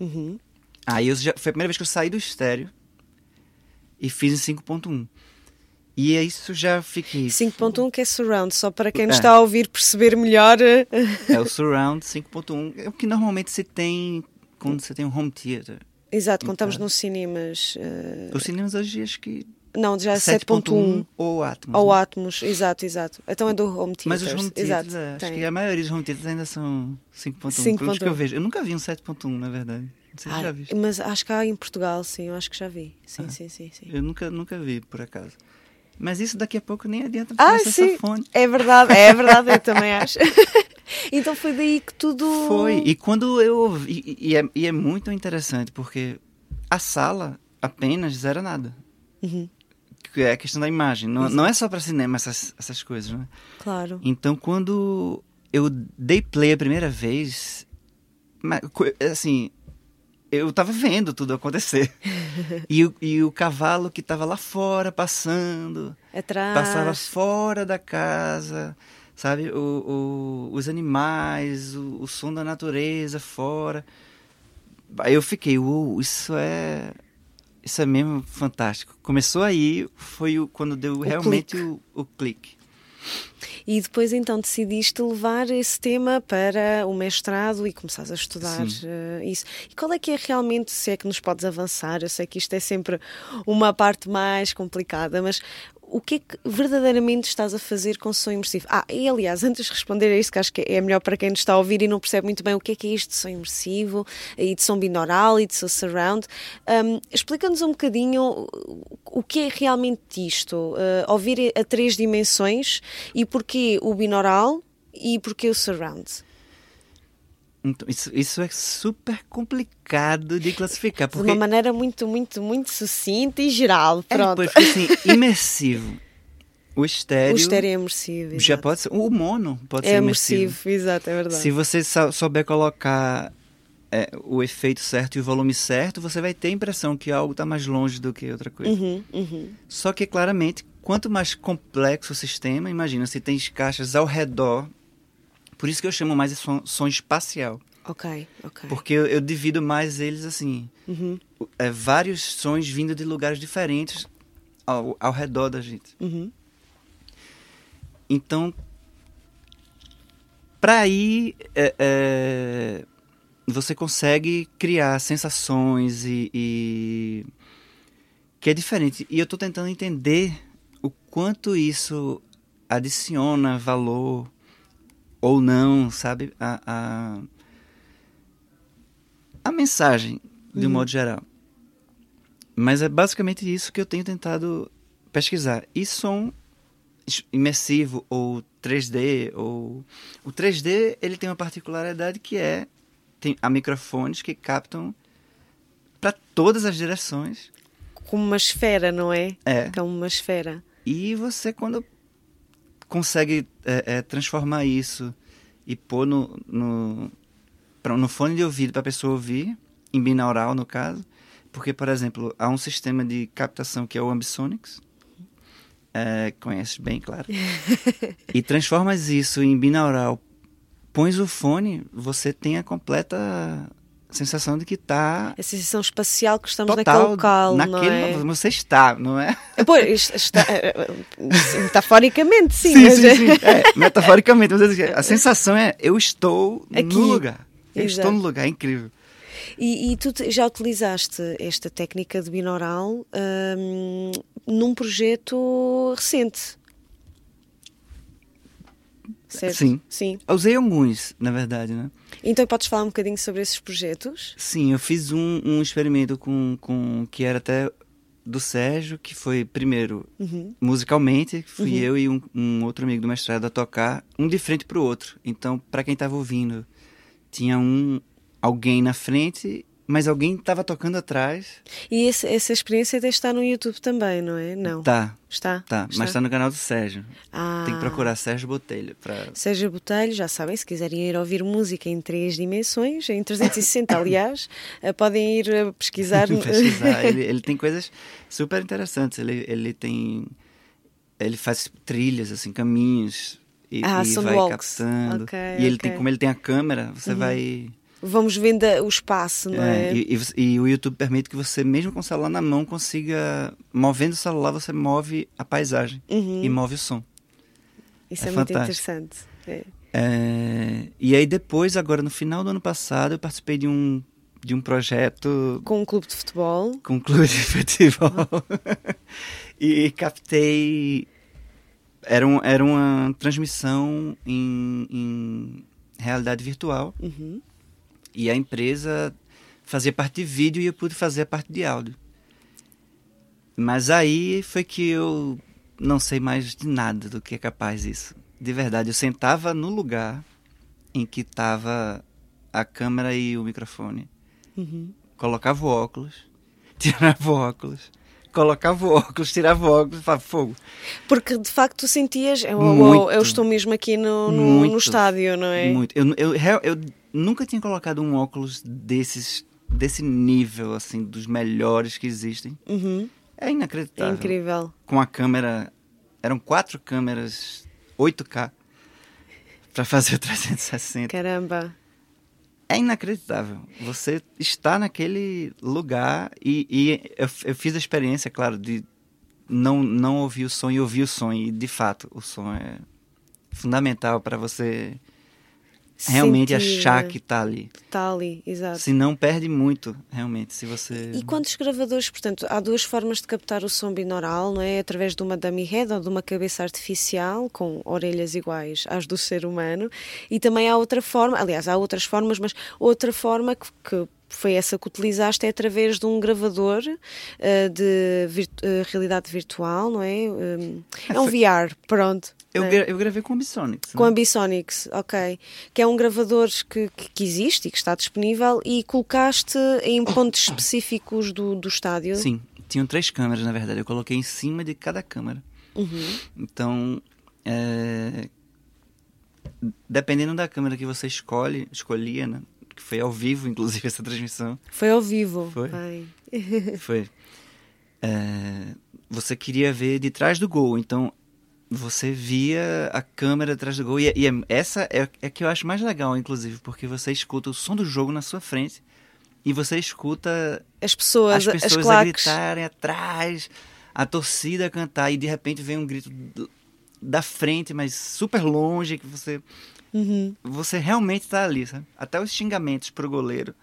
Uhum. Aí eu já, foi a primeira vez que eu saí do estéreo e fiz em 5.1. E é isso já fiquei. 5.1 que é surround, só para quem nos É. está a ouvir perceber melhor. É o Surround 5.1. É o que normalmente se tem quando você tem um home theater. Exato, Então. nos cinemas. eh, Os cinemas hoje acho que Não, já 7.1 7.1. ou Atmos. Ou? Atmos, exato, exato. Então é do Home Theaters. Mas os home exato, theaters, é, acho tem. que a maioria dos home theaters ainda são 5.1. 5.1. Pelo menos que eu vejo. Eu nunca vi um 7.1, na verdade. Não sei se Ah, já mas acho que há em Portugal, sim, eu acho que já vi. Sim, Ah. sim, sim, sim. Eu nunca, nunca vi, por acaso. Mas isso daqui a pouco nem adianta Ah, ter sim, é verdade, é verdade, eu também acho. então foi daí que tudo. Foi. E quando eu ouvi. E, é, e é muito interessante, porque a sala apenas era nada. Uhum, Que é a questão da imagem. Não, não é só para cinema essas, essas coisas, né? claro. Então, quando eu dei play a primeira vez, assim, eu tava vendo tudo acontecer. e, o- e o cavalo que tava lá fora passando, Atrás. passava fora da casa, sabe? O, o- os animais, o, o som da natureza fora. Aí eu fiquei, uou, isso é. Isso é mesmo fantástico. Começou aí, foi o, quando deu realmente o, o clique. E depois então decidiste levar esse tema para o mestrado e começares a estudar eh, isso. E qual é que é realmente, se é que nos podes avançar? Eu sei que isto é sempre uma parte mais complicada, mas o que é que verdadeiramente estás a fazer com sonho imersivo? Ah, e aliás, antes de responder a isso, que acho que é melhor para quem nos está a ouvir e não percebe muito bem o que é que é isto de som imersivo e de som binaural e de som surround, hum, explica-nos um bocadinho o- que é realmente isto, eh, ouvir a três dimensões e porquê o binaural e porquê o surround. Então, isso, isso é super complicado de classificar. De Porque, uma maneira muito, muito, muito sucinta e geral. é, Pronto. porque, assim, imersivo. O estéreo, o estéreo é imersivo. já exato. pode ser. O mono pode É ser imersivo. imersivo, exato, é verdade. Se você souber colocar é, o efeito certo e o volume certo, você vai ter a impressão que algo está mais longe do que outra coisa. Uhum, uhum. Só que, claramente, quanto mais complexo o sistema, imagina, se tem caixas ao redor. Por isso que eu chamo mais de som, som espacial. Ok, ok. Porque eu, eu divido mais eles assim. Uhum, é, vários sons vindo de lugares diferentes ao, ao redor da gente. uhum. Então, para aí, é, é, você consegue criar sensações e, e- que é diferente. E eu estou tentando entender o quanto isso adiciona valor ou não, sabe, a, a, a mensagem de um modo geral. Mas é basicamente isso que eu tenho tentado pesquisar. E som imersivo ou 3D ou o 3D ele tem uma particularidade que é tem há microfones que captam para todas as direções Como uma esfera, não é? é Como uma esfera. e você quando consegue é, é, transformar isso e pôr no no, pra- no fone de ouvido para a pessoa ouvir em binaural no caso. Porque por exemplo há um sistema de captação que é o Ambisonics. É, conheces bem claro. E transformas isso em binaural. Pões o fone você tem a completa sensação de que está A sensação espacial que estamos total naquele local, naquele não é? você está não é Pois, isto está, eh, metaforicamente, sim. Sim, mas sim, é- sim. É, metaforicamente, mas a sensação é eu estou Aqui. no lugar. Eu Exato. estou no lugar, é incrível. E, e tu já utilizaste esta técnica de binaural hum, num projeto recente? Certo? Sim. Sim. Eu usei alguns, na verdade, né? Então podes falar um bocadinho sobre esses projetos? Sim, eu fiz um, um experimento com, com que era até do Sérgio, que foi primeiro Uhum. musicalmente, fui eu e um, um outro amigo do mestrado a tocar, um de frente pro outro. Então, para quem estava ouvindo, tinha um alguém na frente, mas alguém estava tocando atrás. E esse- essa experiência até está no YouTube também, não é? Não. Tá, Está? tá, mas tá no canal do Sérgio. Ah. Tem que procurar Sérgio Botelho para Sérgio Botelho, já sabem, se quiserem ir ouvir música em três dimensões, em 360, aliás, eh, podem ir eh, pesquisar. pesquisar. ele, ele tem coisas super interessantes. Ele, ele tem. Ele faz trilhas, assim, caminhos. E, Ah, e são vai walks. captando. Ok, e ele ok. tem, como ele tem a câmera, você vai. Vamos vendo o espaço, não é? é, e, e e o YouTube permite que você, mesmo com o celular na mão, consiga. Movendo o celular, você move a paisagem Uhum. e move o som. Isso é é, muito fantástico. interessante. É. É, e aí depois, agora no final do ano passado, eu participei de um, de um projeto Com um clube de futebol. com o clube de futebol e captei era, um, era uma transmissão em, em realidade virtual Uhum. E a empresa fazia parte de vídeo e eu pude fazer a parte de áudio. Mas aí foi que eu não sei mais de nada do que é capaz isso. De verdade, eu sentava no lugar em que estava a câmera e o microfone. Colocava o óculos, tirava o óculos, colocava o óculos, tirava o óculos, falava fogo. Porque de facto tu sentias, eu, Muito. eu estou mesmo aqui no, no, Muito. no estádio, não é? Muito. Eu, eu, eu nunca tinha colocado um óculos desses, desse nível, assim, dos melhores que existem. Uhum. É É inacreditável. incrível. Com a câmera, eram quatro câmeras 8K para fazer o 360. Caramba. É inacreditável. Você está naquele lugar e, e eu, eu fiz a experiência, claro, de não, não ouvir o som e ouvir o som. E, de fato, o som é fundamental para você realmente Sentir, achar que está ali. Está ali, exato. Se não, perde muito, realmente. Se você... E quantos gravadores, portanto, há duas formas de captar o som binaural, não é? Através de uma dummy head ou de uma cabeça artificial com orelhas iguais às do ser humano. E também há outra forma, aliás, há outras formas, mas outra forma que, que foi essa que utilizaste é através de um gravador eh, de virtu- eh, realidade virtual, não é? Um, é um VR, pronto. Eu, é? gra- eu gravei com o Ambisonics. Com né? a Ambisonics, ok. Que é um gravador que, que, que existe e que está disponível e colocaste em pontos específicos do, do estádio. Sim, tinham três câmeras, na verdade. Eu coloquei em cima de cada câmera. Uhum. Então, é, dependendo da câmera que você escolhe, escolhia, né? Que foi ao vivo, inclusive, essa transmissão. Foi ao vivo. Foi. Bem. Foi. é, você queria ver de trás do gol, então você via a câmera atrás do gol. E, e é- essa é, é que eu acho mais legal, inclusive, porque você escuta o som do jogo na sua frente e você escuta As pessoas, as as, pessoas a claques. gritarem atrás, a torcida a cantar e de repente vem um grito do- da frente, mas super longe que você Uhum. você realmente tá ali, sabe? Até os xingamentos pro goleiro,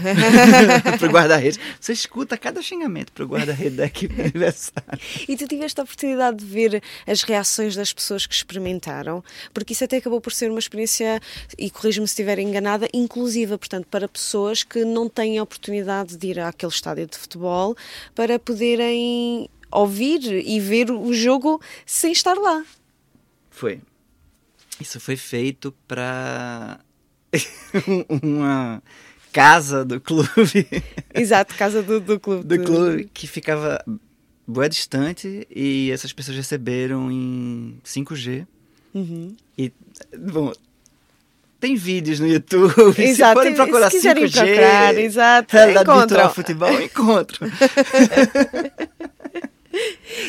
pro guarda-redes. Você escuta cada xingamento pro guarda-redes da equipe adversária. E tu tiveste a oportunidade de ver as reações das pessoas que experimentaram, porque isso até acabou por ser uma experiência, e corrijo-me se estiver enganada, inclusiva, portanto, para pessoas que não têm a oportunidade de ir àquele estádio de futebol para poderem ouvir e ver o jogo sem estar lá. Foi. Isso foi feito pra uma casa do clube. Exato, casa do, do clube. do clube que ficava boa distante e essas pessoas receberam em 5G. Uhum. E, bom, tem vídeos no YouTube. Exato, se forem procurar se quiserem 5G, procurar, exato, realidade futebol, encontro.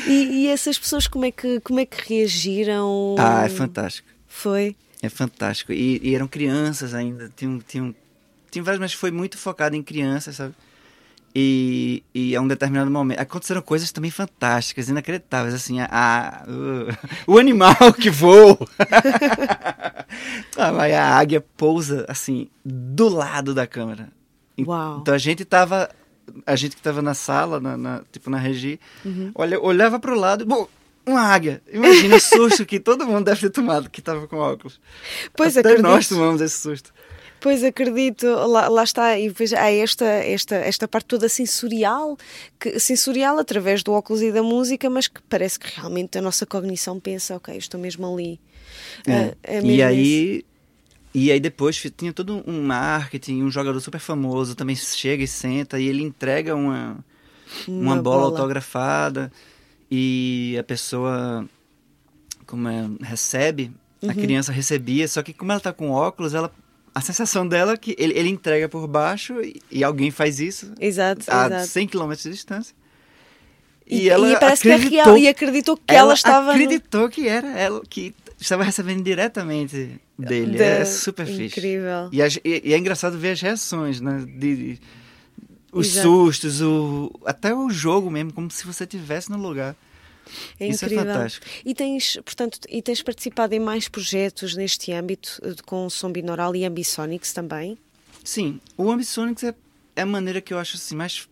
E, e essas pessoas como é que, como é que reagiram? ah, é fantástico. Foi. É fantástico. E, e eram crianças ainda. Tinham, tinham, tinham vários, mas foi muito focado em crianças, sabe? E, e a um determinado momento aconteceram coisas também fantásticas, inacreditáveis, assim, a, a- o, o animal que voa. a águia pousa assim do lado da câmera. Uau. Então a gente tava a gente que tava na sala, na, na- tipo na regi, Uhum. olha, olhava pro lado, bom, uma águia. Imagina o susto que todo mundo deve ter tomado que tava com óculos. Pois Até acredito. nós tomamos esse susto. Pois acredito, lá, lá está, e depois há esta, esta, esta parte toda sensorial, que, sensorial através do óculos e da música, mas que parece que realmente a nossa cognição pensa, ok, estou mesmo ali. É. Ah, é e mesmo isso. aí e aí depois tinha todo um marketing, um jogador super famoso também chega e senta e ele entrega uma uma, Uma bola, bola. autografada e a pessoa como é, recebe, a Uhum. criança recebia, só que como ela tá com óculos, ela a sensação dela é que ele, ele entrega por baixo e, e alguém faz isso Exato, a exato. 100 km de distância. E, e parece que é e acreditou que ela, estava. no- acreditou que era ela que estava recebendo diretamente dele. Da- É super fixe. Incrível. E, as- e- e é engraçado ver as reações, né? De, de- os Exato. sustos, o, até o jogo mesmo, como se você estivesse no lugar. É Isso é incrível. fantástico. E tens, portanto, e tens participado em mais projetos neste âmbito, eh, com som binaural e ambisonics também? Sim, o Ambisonics é, é a maneira que eu acho assim, mais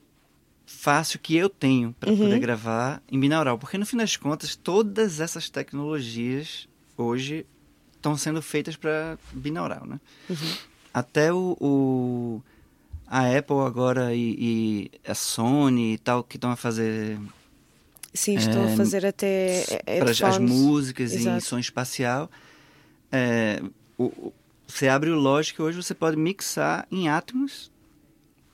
fácil que eu tenho para Uhum. poder gravar em binaural. Porque no fim das contas, todas essas tecnologias hoje estão sendo feitas para binaural, né? Uhum. Até o, o- a Apple agora e, e a Sony e tal, que estão a fazer Sim, estão a fazer até para as headphones. músicas e Exato. som espacial. É, o- o- você abre o Logic hoje você pode mixar em Atmos,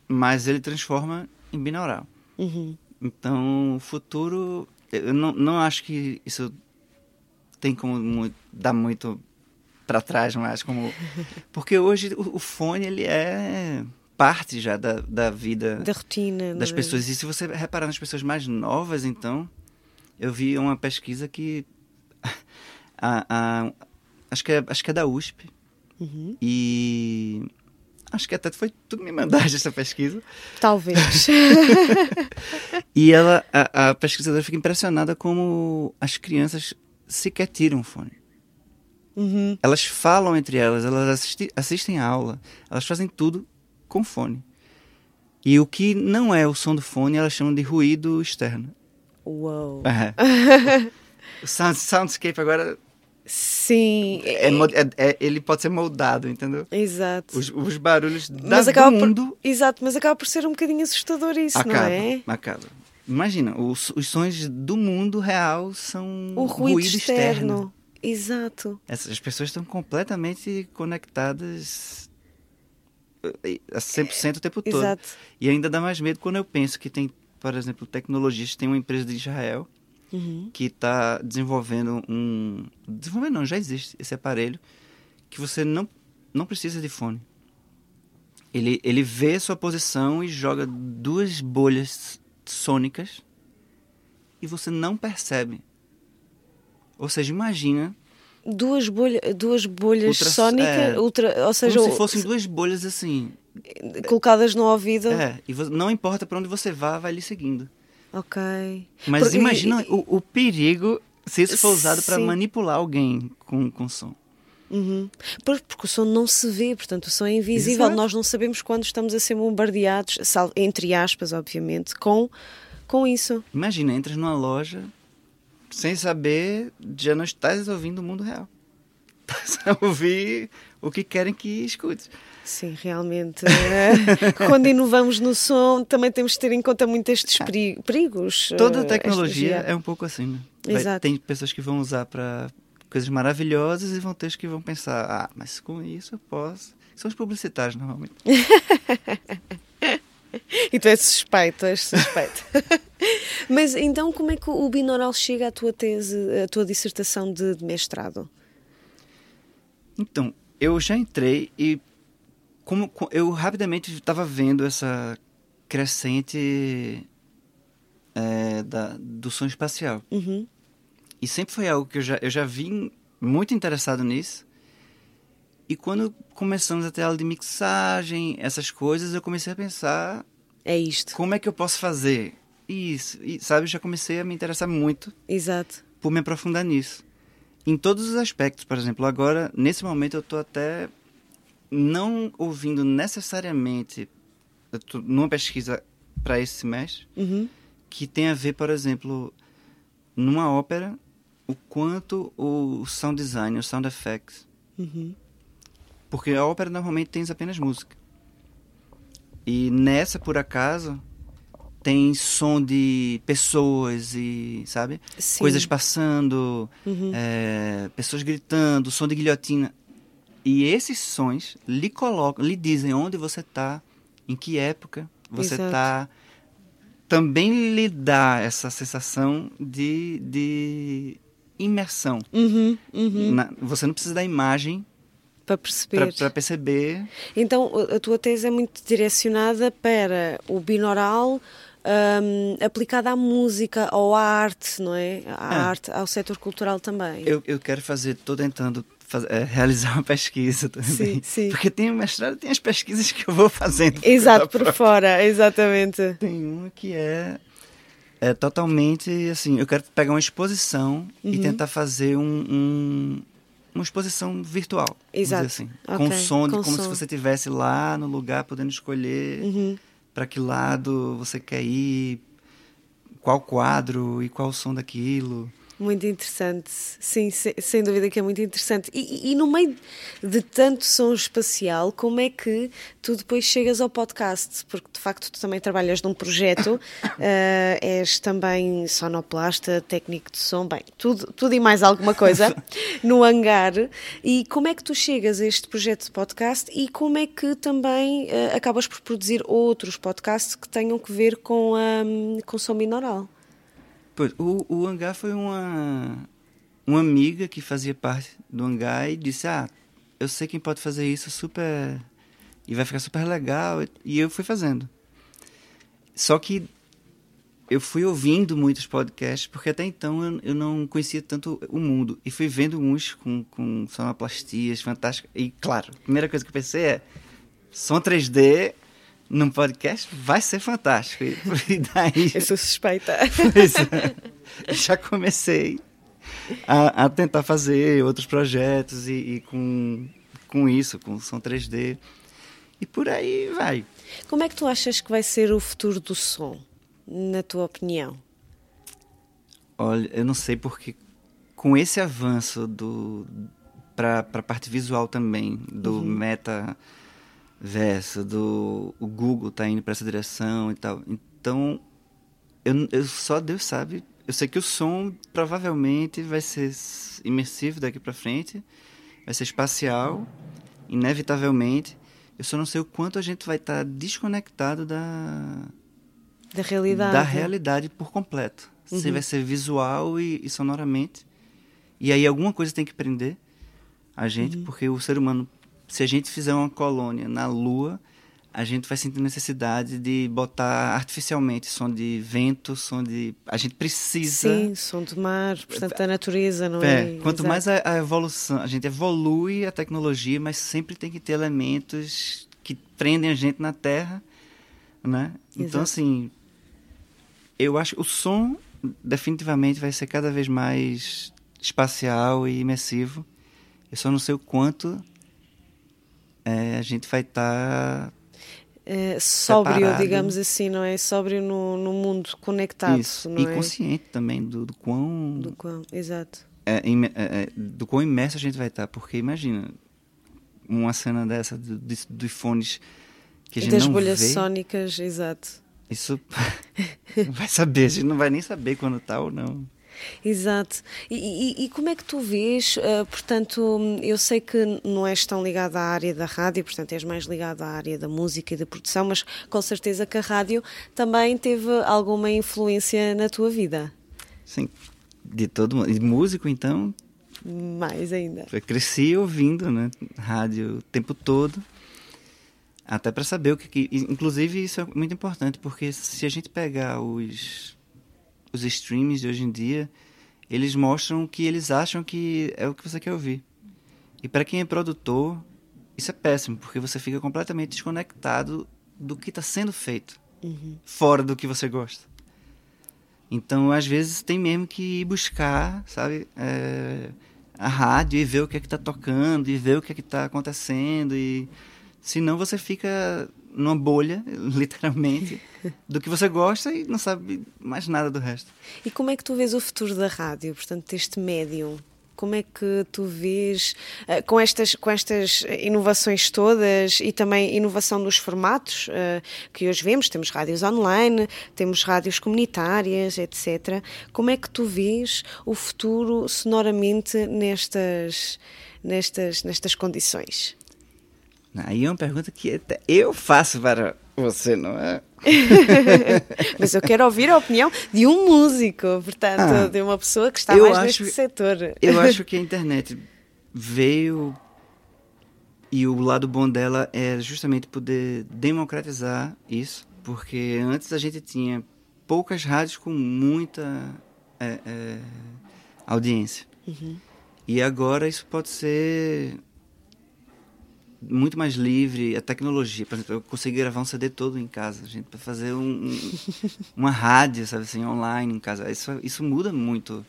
mas ele transforma em binaural. Uhum. Então, o futuro, eu não, não acho que isso tem como mu- dar muito para trás mais, como porque hoje o, o fone ele é parte já da, da vida Da rotina. das né? pessoas. E se você reparar nas pessoas mais novas, então, eu vi uma pesquisa que a, a- acho que é, acho que é da USP Uhum. e acho que até foi tudo me mandar essa pesquisa. Talvez. E ela, a, a pesquisadora fica impressionada como as crianças sequer tiram fone. Uhum. Elas falam entre elas, elas assisti- assistem a aula, elas fazem tudo com fone. E o que não é o som do fone, elas chamam de ruído externo. Uou. É. o sound, soundscape agora Sim. é, é- é- ele pode ser moldado, entendeu? Exato. Os, os barulhos da, do por- mundo Exato, mas acaba por ser um bocadinho assustador isso, acaba, não é? acaba. Imagina, os, os sons do mundo real são O ruído, externo. Exato. Essas as pessoas estão completamente conectadas a 100% o tempo todo. Exato. E ainda dá mais medo quando eu penso que tem, por exemplo, tecnologistas, tem uma empresa de Israel Uhum. que está desenvolvendo um... Desenvolvendo não, já existe esse aparelho que você não, não precisa de fone. Ele, ele vê a sua posição e joga duas bolhas sônicas e você não percebe. Ou seja, imagina Duas, bolha, duas bolhas Ultra- sónicas, é, ultra, ou seja, como se fossem duas bolhas assim. colocadas no ouvido. É, e não importa para onde você vá, vai lhe seguindo. Ok. Mas Porque- imagina o, o perigo se isso for usado para manipular alguém com, com som. Uhum. Porque o som não se vê, portanto, o som é invisível. Exato. Nós não sabemos quando estamos a ser bombardeados, entre aspas, obviamente, com, com isso. Imagina, entras numa loja sem saber, já não estás ouvindo o mundo real. Estás a ouvir o que querem que escutes. Sim, realmente. eh, quando inovamos no som, também temos de ter em conta muito estes peri- perigos. Toda eh, tecnologia é um pouco assim, né? Exato. tem pessoas que vão usar para coisas maravilhosas e vão ter que vão pensar, ah, mas com isso eu posso. São os publicitários normalmente. E tu és suspeito, és suspeito. Mas então, como é que o binaural chega à tua tese, à tua dissertação de, de mestrado? Então, eu já entrei e como co- eu rapidamente estava vendo essa crescente é, da, do som espacial. Uhum. E sempre foi algo que eu já, eu já vim muito interessado nisso. E quando começamos a ter aula de mixagem, essas coisas, eu comecei a pensar É isto, como é que eu posso fazer isso. E, sabe, eu já comecei a me interessar muito exato. por me aprofundar nisso. Em todos os aspectos, por exemplo, agora, nesse momento, eu estou até não ouvindo necessariamente. Eu tô numa pesquisa para esse semestre Uhum. que tem a ver, por exemplo, numa ópera, o quanto o sound design, o sound effects. Uhum. Porque a ópera normalmente tem apenas música. E nessa, por acaso, tem som de pessoas e, sabe? Sim. Coisas passando, Uhum. é, pessoas gritando, som de guilhotina. E esses sons lhe colocam, lhe dizem onde você está, em que época você está. Também lhe dá essa sensação de, de imersão. Uhum, uhum. Na- você não precisa da imagem Para perceber. para perceber. Então, a tua tese é muito direcionada para o binaural hum, aplicada à música ou à arte, não é? À É. arte, ao setor cultural também. Eu, eu quero fazer, estou tentando faz- é, realizar uma pesquisa também. Sim, sim. Porque tem o mestrado, tem as pesquisas que eu vou fazendo. Exato, por própria. fora, exatamente. Tem uma que é, é totalmente assim, eu quero pegar uma exposição e Uhum. tentar fazer um, um- uma exposição virtual. Exato. Assim, Ok, Com som, de, com como som. se você estivesse lá no lugar, podendo escolher Uhum. para que lado você quer ir, qual quadro e qual o som daquilo. Muito interessante, sim, se- sem dúvida que é muito interessante. E, e- no meio de tanto som espacial, como é que tu depois chegas ao podcast? Porque de facto tu também trabalhas num projeto, eh, és também sonoplasta, técnico de som, bem, tudo, tudo e mais alguma coisa no hangar. E como é que tu chegas a este projeto de podcast e como é que também eh, acabas por produzir outros podcasts que tenham que ver com, a com som binaural? Pois, o, o hangar foi uma, uma amiga que fazia parte do hangar e disse: Ah, eu sei quem pode fazer isso super. e vai ficar super legal. E eu fui fazendo. Só que eu fui ouvindo muitos podcasts, porque até então eu, eu não conhecia tanto o mundo. E fui vendo uns com, com sonoplastias fantásticas. E claro, a primeira coisa que eu pensei é: som 3D num podcast vai ser fantástico. E, e daí. Eu sou suspeita. Pois é. Já comecei a, a tentar fazer outros projetos e, e com, com isso, com som 3D. E por aí vai. Como é que tu achas que vai ser o futuro do som, na tua opinião? Olha, eu não sei porque com esse avanço do para a parte visual também, do meta verso, do o Google tá indo para essa direção e tal. Então, eu, eu só Deus sabe. Eu sei que o som provavelmente vai ser imersivo daqui para frente, vai ser espacial, inevitavelmente. Eu só não sei o quanto a gente vai estar desconectado da Da realidade? da realidade por completo. Se vai ser visual e, e sonoramente. E aí alguma coisa tem que prender a gente, porque o ser humano, se a gente fizer uma colônia na Lua, a gente vai sentir necessidade de botar artificialmente som de vento, som de. A gente precisa. Sim, som do mar, portanto, da natureza, não É, é? quanto Exato. mais a, a evolução, a gente evolui a tecnologia, mas sempre tem que ter elementos que prendem a gente na Terra, né? Então, Exato. assim, eu acho que o som definitivamente vai ser cada vez mais espacial e imersivo. Eu só não sei o quanto é, a gente vai estar É, sóbrio, separado. digamos assim, não é? Sóbrio no, no mundo conectado, isso e é? consciente também do, do quão Do quão, exato. é, é, é, do quão imerso a gente vai estar. Porque imagina uma cena dessa do- dos dos fones que a gente Das não bolhas vê. sónicas, exato. Isso vai saber, a gente não vai nem saber quando tá ou não. Exato. E, e- e como é que tu vês, eh, portanto, eu sei que não és tão ligado à área da rádio, portanto és mais ligado à área da música e da produção, mas com certeza que a rádio também teve alguma influência na tua vida. Sim, de todo mundo. E músico, então, Mais ainda. eu cresci ouvindo, né, rádio o tempo todo. Até para saber o que, que. Inclusive, isso é muito importante, porque se a gente pegar os, os streams de hoje em dia, eles mostram que eles acham que é o que você quer ouvir. E para quem é produtor, isso é péssimo, porque você fica completamente desconectado do que está sendo feito, fora do que você gosta. Então, às vezes, tem mesmo que ir buscar, sabe, é, a rádio e ver o que é que está tocando, e ver o que é que está acontecendo, e senão você fica numa bolha, literalmente, do que você gosta e não sabe mais nada do resto. E como é que tu vês o futuro da rádio, portanto, deste médium? Como é que tu vês eh, com estas, com estas inovações todas e também inovação dos formatos eh, que hoje vemos? Temos rádios online, temos rádios comunitárias, etc. Como é que tu vês o futuro sonoramente nestas, nestas, nestas condições? Aí é uma pergunta que eu faço para você, não é? Mas eu quero ouvir a opinião de um músico, portanto, Ah, de uma pessoa que está mais acho- neste setor. Eu acho que a internet veio e o lado bom dela é justamente poder democratizar isso, porque antes a gente tinha poucas rádios com muita é, é, audiência. E agora isso pode ser muito mais livre, a tecnologia, por exemplo, eu consegui gravar um CD todo em casa, gente, para fazer um, um- uma rádio, sabe assim, online em casa. Isso, isso muda muito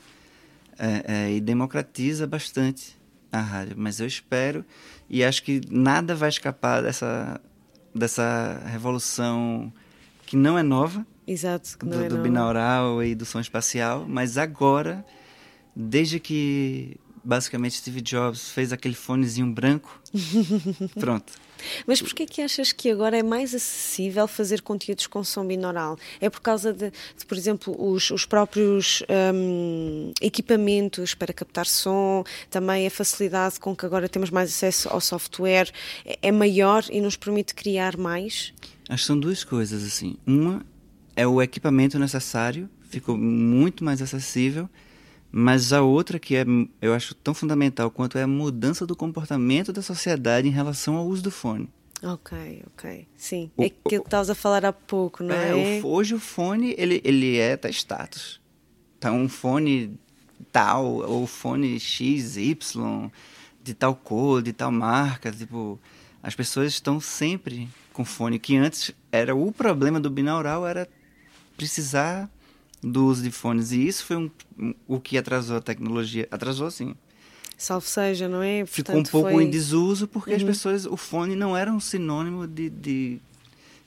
é, é, e democratiza bastante a rádio. Mas eu espero e acho que nada vai escapar dessa, dessa revolução que não é nova, Exato, do, é do binaural e do som espacial, mas agora desde que basicamente Steve Jobs fez aquele fonezinho branco. Pronto. Mas porquê que achas que agora é mais acessível fazer conteúdos com som binaural? É por causa de, de, por exemplo, os, os próprios hum, equipamentos para captar som, também a facilidade com que agora temos mais acesso ao software é, é maior e nos permite criar mais? Acho que são duas coisas, assim. Uma é o equipamento necessário, ficou muito mais acessível. Mas a outra que é, eu acho tão fundamental quanto é a mudança do comportamento da sociedade em relação ao uso do fone. Ok, ok. Sim. O, é que estavas a falar há pouco, não é? é? O, hoje o fone, ele, ele é até status. Tá um fone tal, ou fone X, Y, de tal cor, de tal marca. Tipo, as pessoas estão sempre com fone. Que antes era o problema do binaural, era precisar do uso de fones. E isso foi um, um, o que atrasou a tecnologia. Atrasou, sim. Salve seja, não é? Portanto, Ficou um pouco foi... em desuso porque uhum. as pessoas, o fone não era um sinônimo de, de,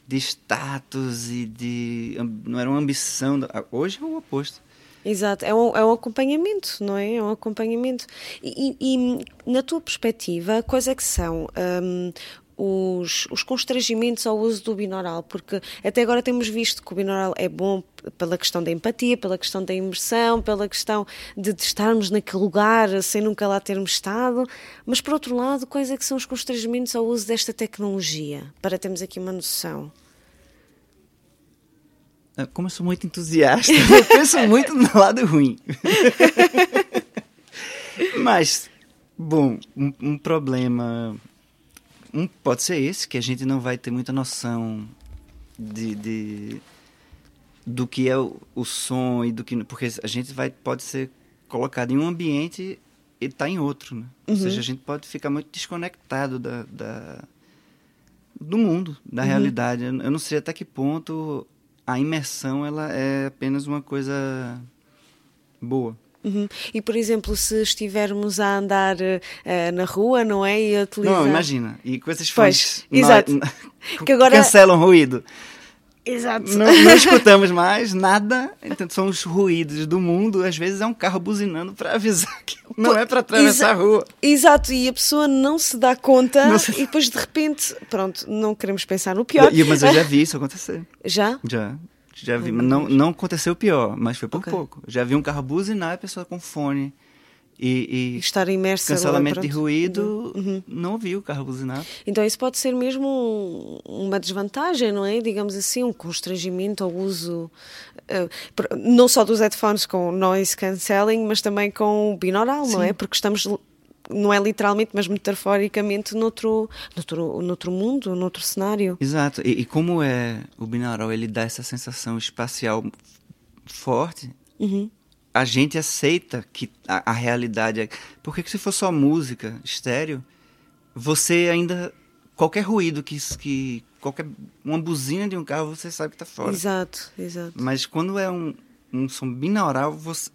de status e de. não era uma ambição. Hoje é o oposto. Exato, é um, é um acompanhamento, não é? É um acompanhamento. E, e, e na tua perspectiva, quais é que são um, os, os constrangimentos ao uso do binaural, porque até agora temos visto que o binaural é bom pela questão da empatia, pela questão da imersão, pela questão de, estarmos naquele lugar sem nunca lá termos estado, mas por outro lado, quais é que são os constrangimentos ao uso desta tecnologia, para termos aqui uma noção? Ah, como eu sou muito entusiasta, eu penso muito no lado ruim. mas, bom, um, um problema um pode ser esse, que a gente não vai ter muita noção de, de do que é o, o, som e do que porque a gente vai pode ser colocado em um ambiente e tá em outro, né? Uhum. Ou seja, a gente pode ficar muito desconectado da, da do mundo, da uhum. realidade. Eu não sei até que ponto a imersão ela é apenas uma coisa boa. Uhum. E, por exemplo, se estivermos a andar uh, na rua, não é? E a utilizar... Não, imagina. E com esses fones exato. que agora... cancelam ruído. Exato. Não, não, escutamos mais nada, então são os ruídos do mundo. Às vezes é um carro buzinando para avisar que não é para atravessar a rua. Exato, e a pessoa não se dá conta se... e depois de repente, pronto, não queremos pensar no pior. Mas eu já vi isso acontecer. Já? Já. Já vi, não, não aconteceu pior, mas foi por okay. pouco. Já vi um carro buzinar a pessoa com fone e, e estar imersa cancelamento de ruído, uhum. uhum. não ouvi o carro buzinar. Então isso pode ser mesmo um, uma desvantagem, não é? Digamos assim, um constrangimento ao uso uh, não só dos headphones com noise cancelling, mas também com o binaural, Sim. não é? Porque estamos não é literalmente, mas metaforicamente noutro, noutro, noutro mundo, noutro cenário. Exato. E, e como é o binaural, ele dá essa sensação espacial forte. Uhum. A gente aceita que a, a realidade é. Porque se for só música, estéreo, você ainda qualquer ruído que que qualquer uma buzina de um carro você sabe que está fora. Exato, exato. Mas quando é um, um som binaural, você,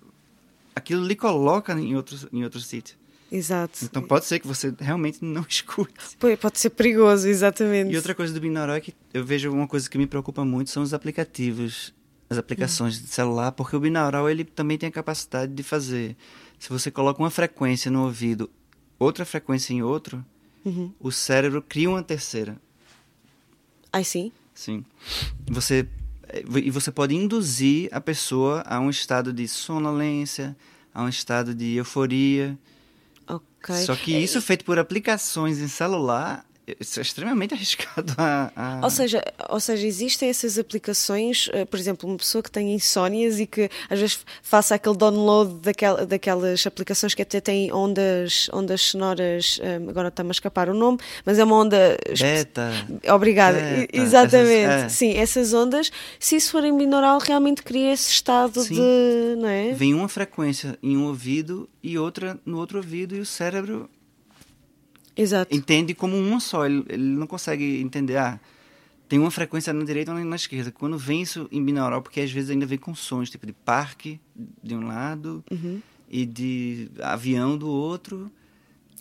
aquilo lhe coloca em outro em outro sítio. Exato. Então pode ser que você realmente não escute. Pode ser perigoso, exatamente. E outra coisa do binaural é que eu vejo uma coisa que me preocupa muito são os aplicativos, as aplicações uhum. de celular, porque o binaural ele também tem a capacidade de fazer. Se você coloca uma frequência no ouvido, outra frequência em outro, uhum. o cérebro cria uma terceira. Aí sim? Sim. Você e você pode induzir a pessoa a um estado de sonolência, a um estado de euforia. Só que isso feito por aplicações em celular isso é extremamente arriscado a, a... Ou, seja, ou seja, existem essas aplicações, uh, por exemplo, uma pessoa que tem insónias e que às vezes faça aquele download daquel, daquelas aplicações que até têm ondas, ondas sonoras, um, agora está-me a escapar o nome, mas é uma onda. Beta. Obrigada, Beta. exatamente. Essas, é. Sim, essas ondas, se isso for em binaural, realmente cria esse estado Sim. de. Não é? Vem uma frequência em um ouvido e outra no outro ouvido e o cérebro Exato. entende como uma só. Ele, ele não consegue entender, ah, tem uma frequência na direita ou na esquerda. Quando vem isso em binaural, porque às vezes ainda vem com sons, tipo de parque de um lado uhum. e de avião do outro.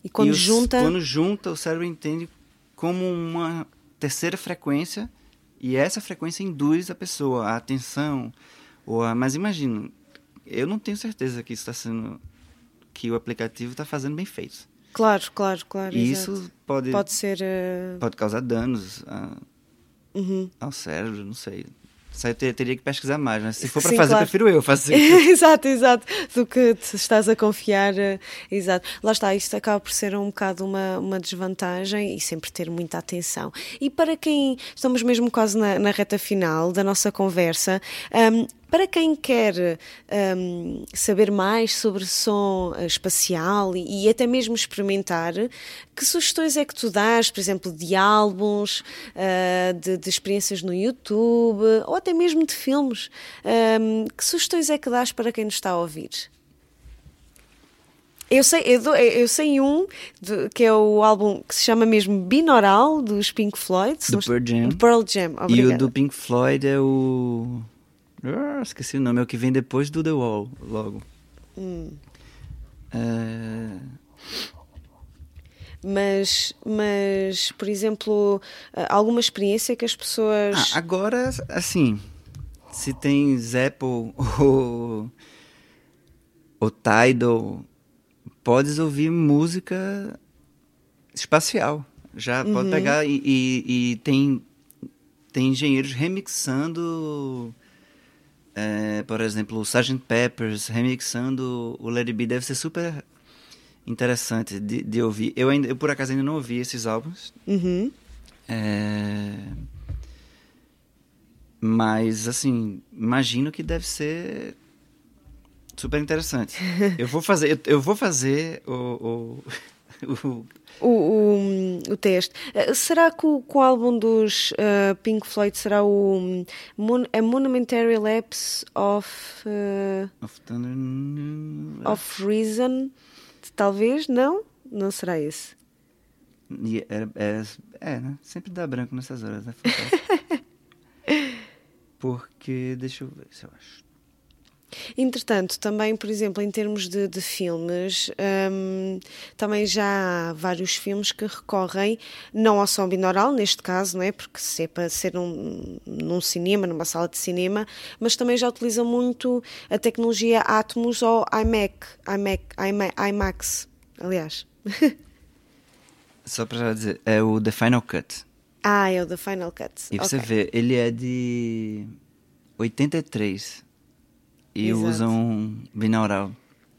E quando e junta... Quando junta, o cérebro entende como uma terceira frequência e essa frequência induz a pessoa a atenção. Ou a... Mas imagina, eu não tenho certeza que isso está sendo que o aplicativo está fazendo bem feito. Claro, claro, claro. E exato. isso pode, pode ser. eh, pode causar danos a- uhum. ao cérebro, não sei. Eu teria que pesquisar mais, mas se for para Sim, fazer, claro. prefiro eu fazer. exato, exato. Do que te estás a confiar. eh, Exato. Lá está, isto acaba por ser um bocado uma, uma desvantagem e sempre ter muita atenção. E para quem. Estamos mesmo quase na, na reta final da nossa conversa. hum, para quem quer hum, saber mais sobre som eh, espacial e, e até mesmo experimentar, que sugestões é que tu dás, por exemplo, de álbuns, ah, de, de experiências no YouTube ou até mesmo de filmes? Hum, que sugestões é que dás para quem nos está a ouvir? Eu sei, eu, dou- eu sei um que é o álbum que se chama mesmo Binaural dos Pink Floyd. Do Pearl Jam. do Pearl Jam, E o do Pink Floyd é o. Ah, esqueci o nome, é o que vem depois do The Wall, logo. Hum. É, Mas, mas, por exemplo, ah, alguma experiência que as pessoas. Ah, agora, assim, se tens Apple ou, ou Tidal, podes ouvir música espacial. Já pode pegar e, e- e tem, tem engenheiros remixando, é, por exemplo, o Sgt. Peppers, remixando o Let It Be. Deve ser super interessante de, de ouvir. Eu, ainda, eu, por acaso, ainda não ouvi esses álbuns. Uhum. É, Mas, assim, imagino que deve ser super interessante. Eu vou fazer, eu, eu vou fazer o, o, o- O, o, o teste. Ah, será que o, que o álbum dos ah, Pink Floyd será o Mon a Monumentary Lapse of, ah, of of Reason? Talvez? Não? Não será esse. E É, é, né? Sempre dá branco nessas horas, né? Porque, deixa eu ver se eu acho. Entretanto, também, por exemplo, em termos de, de filmes, hum, também já há vários filmes que recorrem não ao som binaural, neste caso, não é? Porque se é para ser num, num cinema, numa sala de cinema, mas também já utilizam muito a tecnologia Atmos ou iMac, iMac, iMac IMAX, aliás. Só pra dizer, é o The Final Cut. ah, é o The Final Cut. E você Ok. vê, ele é de 83. E Exato. usa um binaural.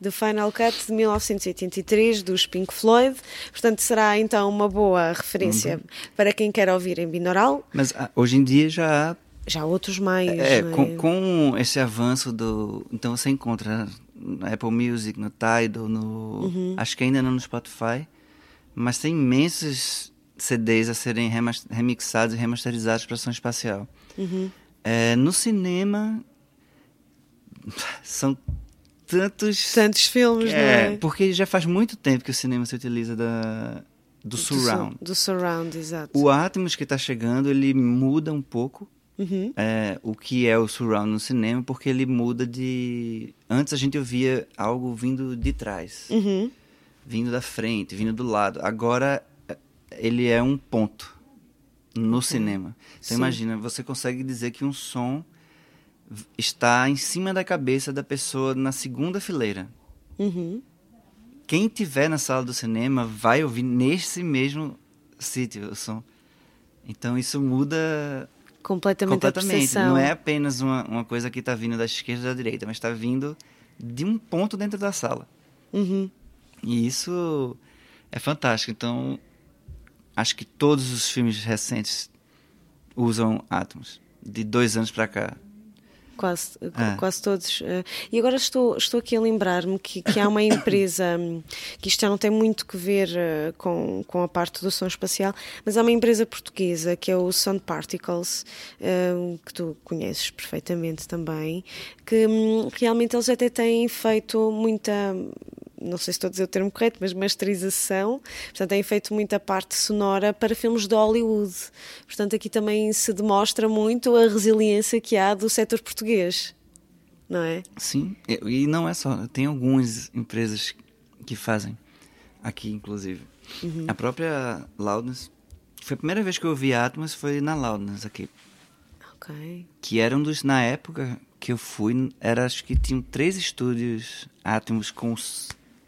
The Final Cut de 1983 dos Pink Floyd, portanto será então uma boa referência Uhum. para quem quer ouvir em binaural. Mas ah, hoje em dia já há Já há outros meios. É, é? com, com esse avanço do. Então você encontra no Apple Music, no Tidal, no. Uhum. Acho que ainda não no Spotify. Mas tem imensos CDs a serem remixados e remasterizados para som espacial. Uhum. É, no cinema. São tantos. Tantos filmes, É, é? porque já faz muito tempo que o cinema se utiliza da, do su- surround. Do surround, exato. O Atmos que está chegando, ele muda um pouco Uhum. é, o que é o surround no cinema, porque ele muda de. Antes a gente ouvia algo vindo de trás, Uhum. vindo da frente, vindo do lado. Agora é, ele é um ponto no cinema. Então Sim. imagina, você consegue dizer que um som está em cima da cabeça da pessoa na segunda fileira. Uhum. Quem tiver na sala do cinema vai ouvir nesse mesmo sítio o som. Então isso muda Completamente, a completamente. Não é apenas uma, uma coisa que está vindo da esquerda ou da direita, mas está vindo de um ponto dentro da sala. Uhum. E isso é fantástico. Então, acho que todos os filmes recentes usam átomos. De dois anos para cá. Quase, Ah. quase todos. eh, E agora estou, estou aqui a lembrar-me que, que há uma empresa, que isto já não tem muito que ver eh, com, com a parte do som espacial, mas há uma empresa portuguesa que é o Sound Particles, eh, que tu conheces perfeitamente também, que hum, realmente eles até têm feito muita. Não sei se estou a dizer o termo correto, mas masterização. Portanto, têm feito muita parte sonora para filmes de Hollywood. Portanto, aqui também se demonstra muito a resiliência que há do setor português. Não é? Sim, e não é só. Tem algumas empresas que fazem. Aqui, inclusive. A própria Loudness. Foi a primeira vez que eu ouvi Atmos, foi na Loudness aqui. Ok. que era um dos na época que eu fui era acho que tinham três estúdios Atmos com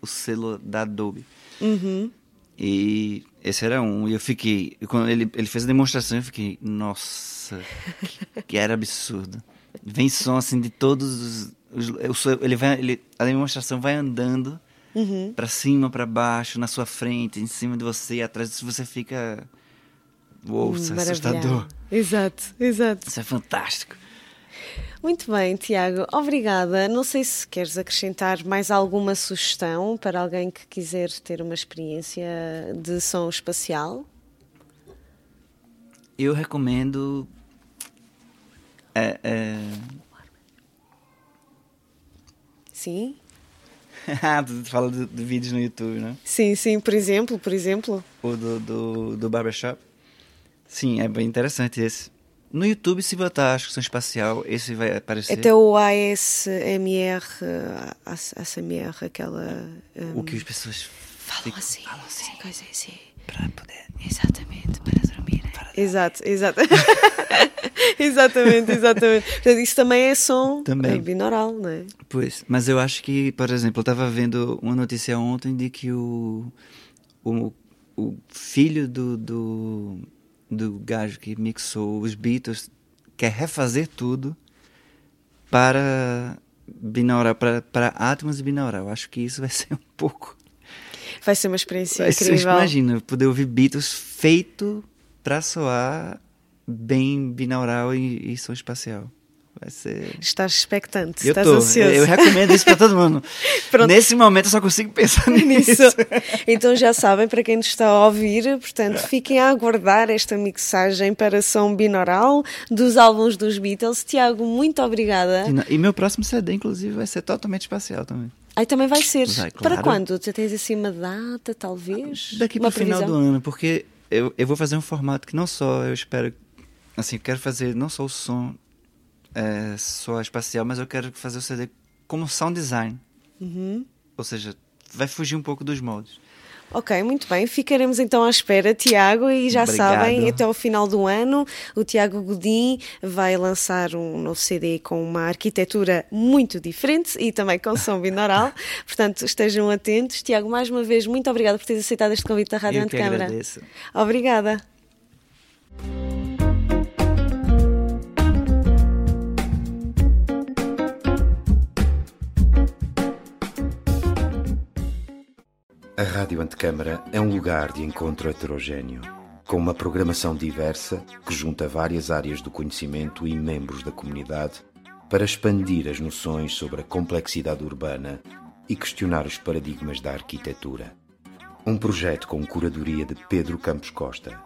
o selo da Adobe. Uhum. E esse era um. E eu fiquei. Quando ele, ele fez a demonstração, eu fiquei, nossa, que, que era absurdo. Vem som assim de todos os. os ele vai, ele, a demonstração vai andando Uhum. para cima, para baixo, na sua frente, em cima de você, e atrás disso você fica. Uou, isso é assustador. Exato, exato. Isso é fantástico. Muito bem, Tiago, obrigada. Não sei se queres acrescentar mais alguma sugestão para alguém que quiser ter uma experiência de som espacial. Eu recomendo. É, é... Sim? Ah, tu fala de, de vídeos no YouTube, né? Sim, sim, por exemplo, por exemplo. O do, do, do Barbershop. Sim, é bem interessante esse. No YouTube, se botar que Som Espacial, esse vai aparecer. Até o ASMR, AS- ASMR, aquela. um, O que as pessoas Falam assim, falam assim, sim, coisa assim. para poder. Exatamente, para dormir. Exato, exato. exatamente, exatamente. Portanto, isso também é som Também. eh, binaural, não é? Pois, mas eu acho que, por exemplo, eu estava vendo uma notícia ontem de que o, o, o filho do, do, do gajo que mixou os Beatles quer refazer tudo para binaural, para, para átomos e binaural. Acho que isso vai ser um pouco. Vai ser uma experiência Vai ser, incrível. imagina, poder ouvir Beatles feito para soar bem binaural e, e som espacial. Vai ser. Estás expectante, Eu estás tô. ansioso. Eu recomendo isso para todo mundo. Nesse momento eu só consigo pensar nisso. Então já sabem, para quem nos está a ouvir, portanto, fiquem a aguardar esta mixagem para som binaural dos álbuns dos Beatles. Tiago, muito obrigada. E, e meu próximo CD, inclusive, vai ser totalmente espacial também. Aí também vai ser. Vai, Para claro. quando? Tu tens assim uma data, talvez? Daqui uma para o final do ano, porque eu, eu vou fazer um formato que não só eu espero. Assim, eu quero fazer não só o som é, só espacial, mas eu quero fazer o CD como sound design. Uhum. Ou seja, vai fugir um pouco dos moldes. Ok, muito bem. Ficaremos então à espera, Tiago, e já Obrigado. sabem, até ao final do ano, o Tiago Godin vai lançar um novo CD com uma arquitetura muito diferente e também com som binaural. Portanto, estejam atentos. Tiago, mais uma vez, muito obrigada por teres aceitado este convite da Rádio eu que Antecâmara. agradeço. Obrigada. A Rádio Antecâmara é um lugar de encontro heterogêneo, com uma programação diversa que junta várias áreas do conhecimento e membros da comunidade para expandir as noções sobre a complexidade urbana e questionar os paradigmas da arquitetura. Um projeto com curadoria de Pedro Campos Costa